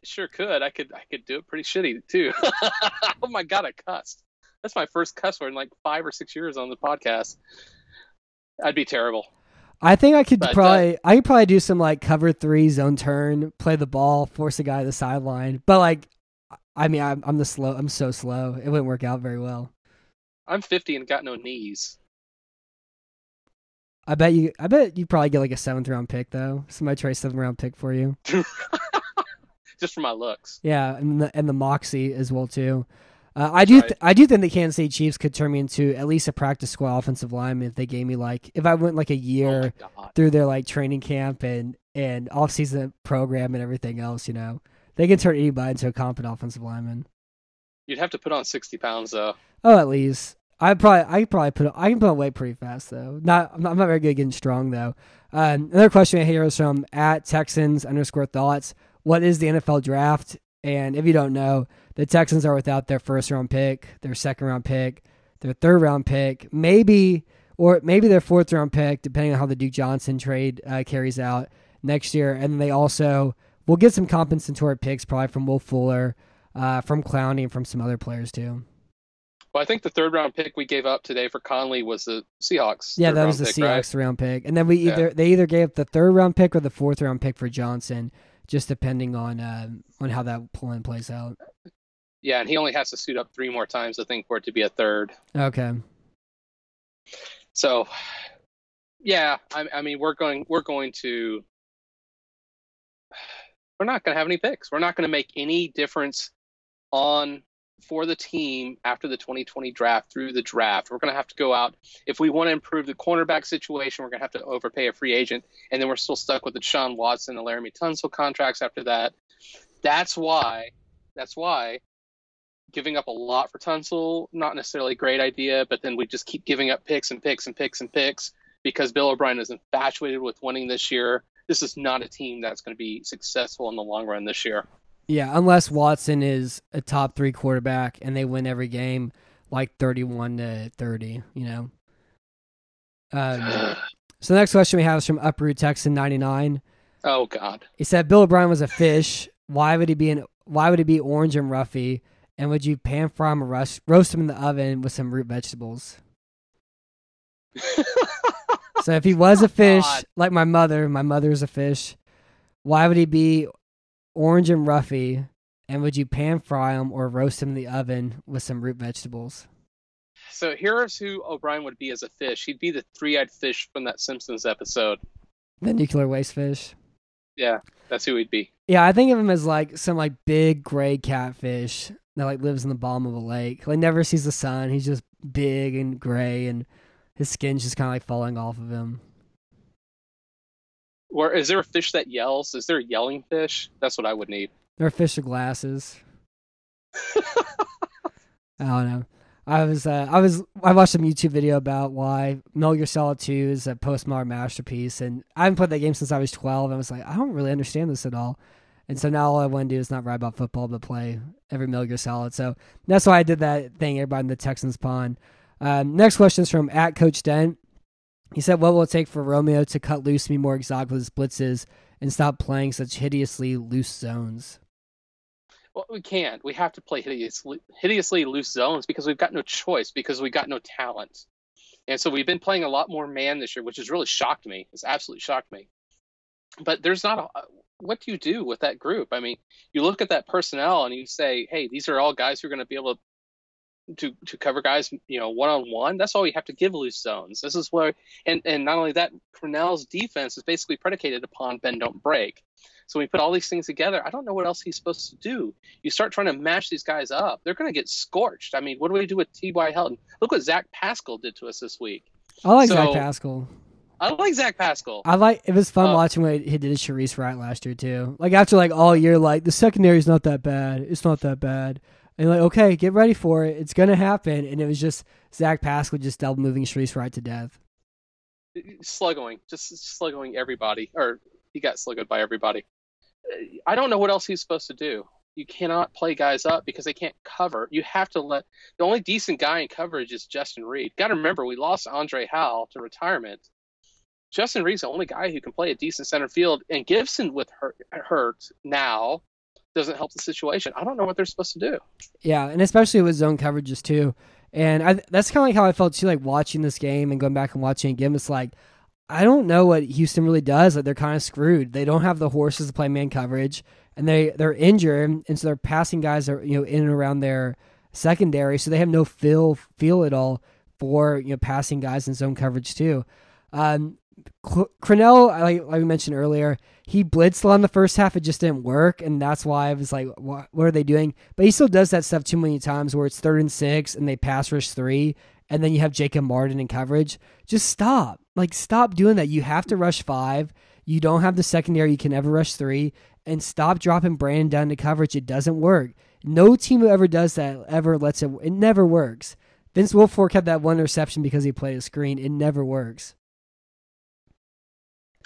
Sure could. I could. I could do it pretty shitty too. oh my god, I cussed. That's my first cuss word in like five or six years on the podcast. I'd be terrible. I think I could But, uh, probably I could probably do some like cover three zone turn, play the ball, force a guy to the sideline. But like, I mean, I'm I'm the slow. I'm so slow. It wouldn't work out very well. I'm 50 and got no knees. I bet you. I bet you probably get like a seventh round pick though. Somebody trade seventh round pick for you. Just for my looks. Yeah, and the and the moxie as well too. Uh, I do. Right. Th- I do think the Kansas City Chiefs could turn me into at least a practice squad offensive lineman if they gave me like if I went like a Oh year god. through their like training camp and and off season program and everything else. You know, they can turn anybody into a competent offensive lineman. You'd have to put on 60 pounds though. Oh, at least I probably I probably put I can put weight pretty fast though. Not I'm not, I'm not very good at getting strong though. Um, another question here is from at Texans underscore thoughts. What is the NFL draft? And if you don't know, the Texans are without their first round pick, their second round pick, their third round pick, maybe or maybe their fourth round pick, depending on how the Duke Johnson trade uh, carries out next year. And they also will get some compensatory picks probably from Will Fuller, uh, from Clowney, and from some other players too. Well, I think the third round pick we gave up today for Conley was the Seahawks. Yeah, that was the pick, Seahawks right? round pick, and then we Yeah. either they either gave up the third round pick or the fourth round pick for Johnson, just depending on uh, on how that plan plays out. Yeah, and he only has to suit up three more times, I think, for it to be a third. Okay, So, yeah, I, I mean, we're going, we're going to, we're not going to have any picks. We're not going to make any difference on for the team after the 2020 draft through the draft. We're going to have to go out if we want to improve the cornerback situation. We're going to have to overpay a free agent, and then we're still stuck with Deshaun Watson and Laremy Tunsil contracts after that. That's why. That's why giving up a lot for Tunsil, not necessarily a great idea, but then we just keep giving up picks and picks and picks and picks because Bill O'Brien is infatuated with winning this year. This is not a team that's going to be successful in the long run this year. Yeah, unless Watson is a top three quarterback and they win every game like thirty-one to thirty, you know. Um, so the next question we have is from Uproot Texan ninety nine. oh God. He said Bill O'Brien was a fish. Why would he be an Why would he be orange and roughy? And would you pan fry him or roast, roast him in the oven with some root vegetables? So if he was a fish, God. like my mother, my mother is a fish. Why would he be orange and roughy? And would you pan fry them or roast them in the oven with some root vegetables? So here's who O'Brien would be as a fish. He'd be the three-eyed fish from that Simpsons episode. The nuclear waste fish. Yeah, that's who he'd be. Yeah, I think of him as like some like big gray catfish that like lives in the bottom of a lake. Like never sees the sun. He's just big and gray, and his skin's just kind of like falling off of him. Or is there a fish that yells? Is there a yelling fish? That's what I would need. There are fish with glasses. I don't know. I was uh, I was I watched some YouTube video about why Metal Gear Solid 2 is a postmodern masterpiece, and I haven't played that game since I was 12. I was like, I don't really understand this at all. And so now all I want to do is not write about football, but play every Metal Gear Solid. So that's why I did that thing. Everybody in the Texans pond. Um, next question is from at Coach Dent. He said, "What will it take for Romeo to cut loose, be more exotic with his blitzes, and stop playing such hideously loose zones?" Well, we can't. We have to play hideously, hideously loose zones because we've got no choice because we've got no talent. And so we've been playing a lot more man this year, which has really shocked me. It's absolutely shocked me. But there's not a. Uh, what do you do with that group? I mean, you look at that personnel and you say, hey, these are all guys who are going to be able to. To, to cover guys, you know, one on one. That's all you have to give loose zones. This is where, and and not only that, Crennel's defense is basically predicated upon bend don't break. So we put all these things together. I don't know what else he's supposed to do. You start trying to match these guys up, they're going to get scorched. I mean, what do we do with T.Y. Hilton? Look what Zach Pascal did to us this week. I like So- Zach Pascal. I like Zach Pascal. I like it was fun Uh, watching what he did to Shareece Wright last year too. Like after like all year, like the secondary's not that bad. It's not that bad. And like, okay, get ready for it. It's gonna happen. And it was just Zach Pascal just double moving Shareece Wright to death. sluggoing, just sluggoing everybody, or he got sluggoed by everybody. Uh, I don't know what else he's supposed to do. You cannot play guys up because they can't cover. You have to let the only decent guy in coverage is Justin Reid. Got to remember, we lost Andre Hal to retirement. Justin Reid's the only guy who can play a decent center field, and Gipson with hurt, hurt now doesn't help the situation. I don't know what they're supposed to do. Yeah, and especially with zone coverages too. And I, that's kind of like how I felt too, like watching this game and going back and watching again. It's like I don't know what Houston really does. Like they're kind of screwed. They don't have the horses to play man coverage, and they they're injured, and so they're passing guys are you know in and around their secondary, so they have no feel feel at all for you know passing guys in zone coverage too. Um, like, like we mentioned earlier, he blitzed in the first half. It just didn't work, and that's why I was like, what, what are they doing? But he still does that stuff too many times where it's third and six and they pass rush three, and then you have Jacob Martin in coverage. Just stop. Like, stop doing that. You have to rush five. You don't have the secondary. You can never rush three. And stop dropping Brandon down to coverage. It doesn't work. No team who ever does that ever lets it. It never works. Vince Wilfork had that one reception because he played a screen. It never works.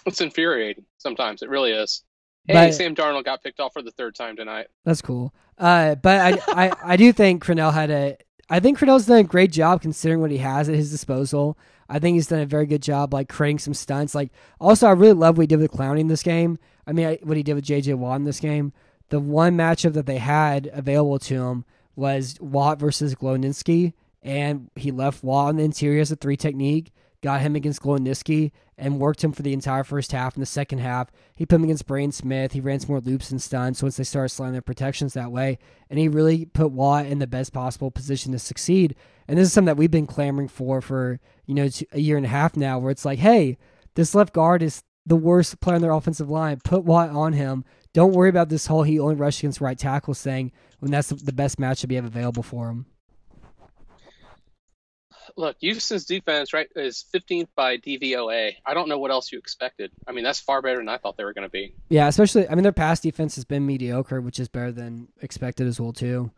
It's infuriating sometimes. It really is. Hey, But- Sam Darnold got picked off for the third time tonight. That's cool. Uh, but I, I, I do think Crennel had a. I think Crennel's done a great job considering what he has at his disposal. I think he's done a very good job, like creating some stunts. Like, also, I really love what he did with Clowney in this game. I mean, I, what he did with J.J. Watt in this game. The one matchup that they had available to him was Watt versus Glowinski, and he left Watt on the interior as a three technique, got him against Glowinski, and worked him for the entire first half. In the second half, he put him against Braden Smith. He ran some more loops and stunts once they started sliding their protections that way. And he really put Watt in the best possible position to succeed. And this is something that we've been clamoring for for, you know, a year and a half now, where it's like, hey, this left guard is the worst player on their offensive line. Put Watt on him. Don't worry about this whole he only rushed against right tackles thing when that's the best matchup you have available for him. Look, Houston's defense right is 15th by DVOA. I don't know what else you expected. I mean, that's far better than I thought they were going to be. Yeah, especially I mean their pass defense has been mediocre, which is better than expected as well too.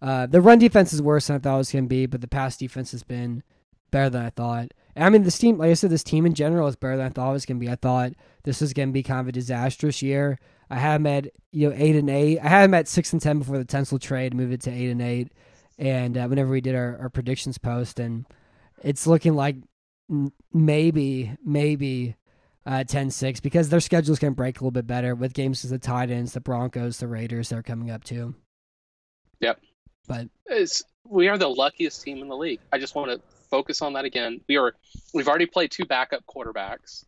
Uh, the run defense is worse than I thought it was going to be, but the pass defense has been better than I thought. And I mean, this team, like I said, this team in general is better than I thought it was going to be. I thought this was going to be kind of a disastrous year. I had them at you know eight and eight. I had them at six and ten before the Tunsil trade, moved it to eight and eight. And uh, whenever we did our, our predictions post, and it's looking like maybe maybe uh, 10-6 because their schedule's can break a little bit better with games as the Titans, the Broncos, the Raiders. They're coming up too. Yep. But It's, we are the luckiest team in the league. I just want to focus on that again. We are we've already played two backup quarterbacks.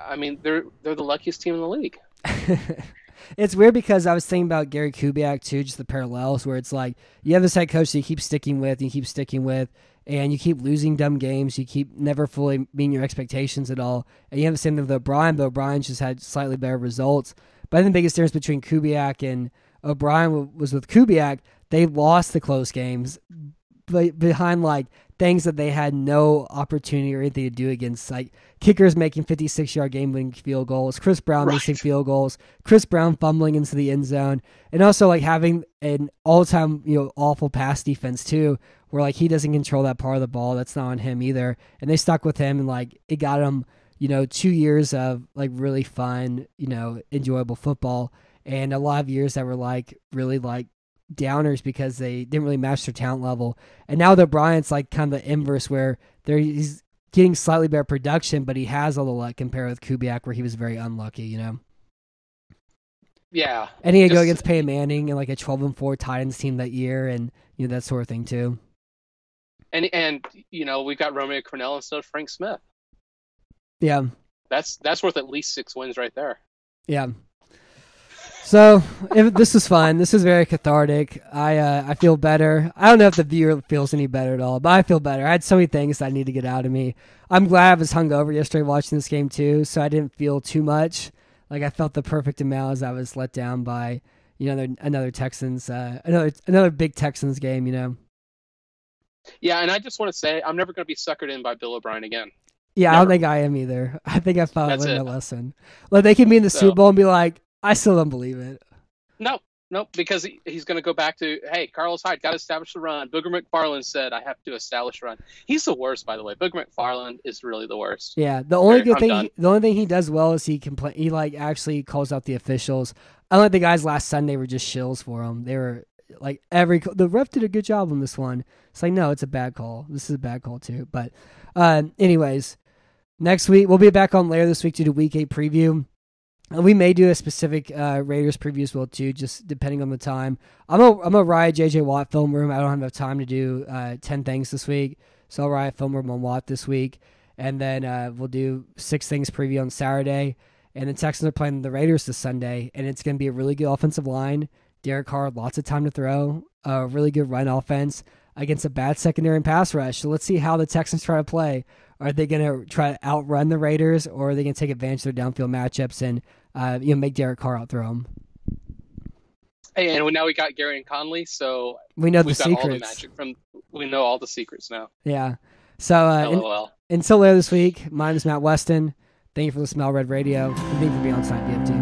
I mean, they're they're the luckiest team in the league. it's weird because I was thinking about Gary Kubiak too, just the parallels where it's like you have this head coach that you keep sticking with, you keep sticking with, and you keep losing dumb games, you keep never fully meeting your expectations at all. And you have the same thing with O'Brien, but O'Brien just had slightly better results. But I think the biggest difference between Kubiak and O'Brien was with Kubiak, they lost the close games, but behind like things that they had no opportunity or anything to do against, like kickers making 56 yard game winning field goals, Kris Brown Right. missing field goals, Kris Brown fumbling into the end zone, and also like having an all time, you know, awful pass defense too, where like he doesn't control that part of the ball. That's not on him either. And they stuck with him and like it got him, you know, two years of like really fun, you know, enjoyable football and a lot of years that were like really like downers because they didn't really match their talent level. And now the Bryant's like kind of the inverse where they're he's getting slightly better production, but he has all the luck compared with Kubiak where he was very unlucky, you know. Yeah. And he had to go against Peyton Manning and like a twelve and four Titans team that year and you know that sort of thing too. And and you know we've got Romeo Crennel instead of Frank Smith. Yeah. That's that's worth at least six wins right there. Yeah. So if, this was fun. This is very cathartic. I uh, I feel better. I don't know if the viewer feels any better at all, but I feel better. I had so many things that I need to get out of me. I'm glad I was hungover yesterday watching this game too, so I didn't feel too much. Like I felt the perfect amount as I was let down by you know another, another Texans uh, another another big Texans game. You know. Yeah, and I just want to say I'm never going to be suckered in by Bill O'Brien again. Yeah, I don't think I am either. I think I finally learned a lesson. Like they can be in the So- Super Bowl and be like, I still don't believe it. No, no, because he, he's going to go back to, hey, Carlos Hyde got to establish the run. Booger McFarland said, I have to establish a run. He's the worst, by the way. Booger McFarland is really the worst. Yeah, the only good I'm thing, done. the only thing he does well is he complain. He like actually calls out the officials. Unlike the guys last Sunday were just shills for him. They were like every the ref did a good job on this one. It's like no, it's a bad call. This is a bad call too. But uh, anyways, next week we'll be back on later this week to do week eight preview. We may do a specific uh, Raiders preview as well too, just depending on the time. I'm a I'm a riot JJ Watt film room. I don't have enough time to do uh, ten things this week, so I'll riot film room on Watt this week, and then uh, we'll do six things preview on Saturday. And the Texans are playing the Raiders this Sunday, and it's going to be a really good offensive line. Derek Carr, lots of time to throw, a really good run offense against a bad secondary and pass rush. So let's see how the Texans try to play. Are they going to try to outrun the Raiders, or are they going to take advantage of their downfield matchups and uh, you know make Derek Carr outthrow them? Hey, and now we got Gareon Conley, so We know the we've all the secrets. magic from, we know all the secrets now. Yeah. So uh, in- LOL. until later this week, my name is Matt Weston. Thank you for listening to Smell Red Radio. And thank you for being on Side BFT.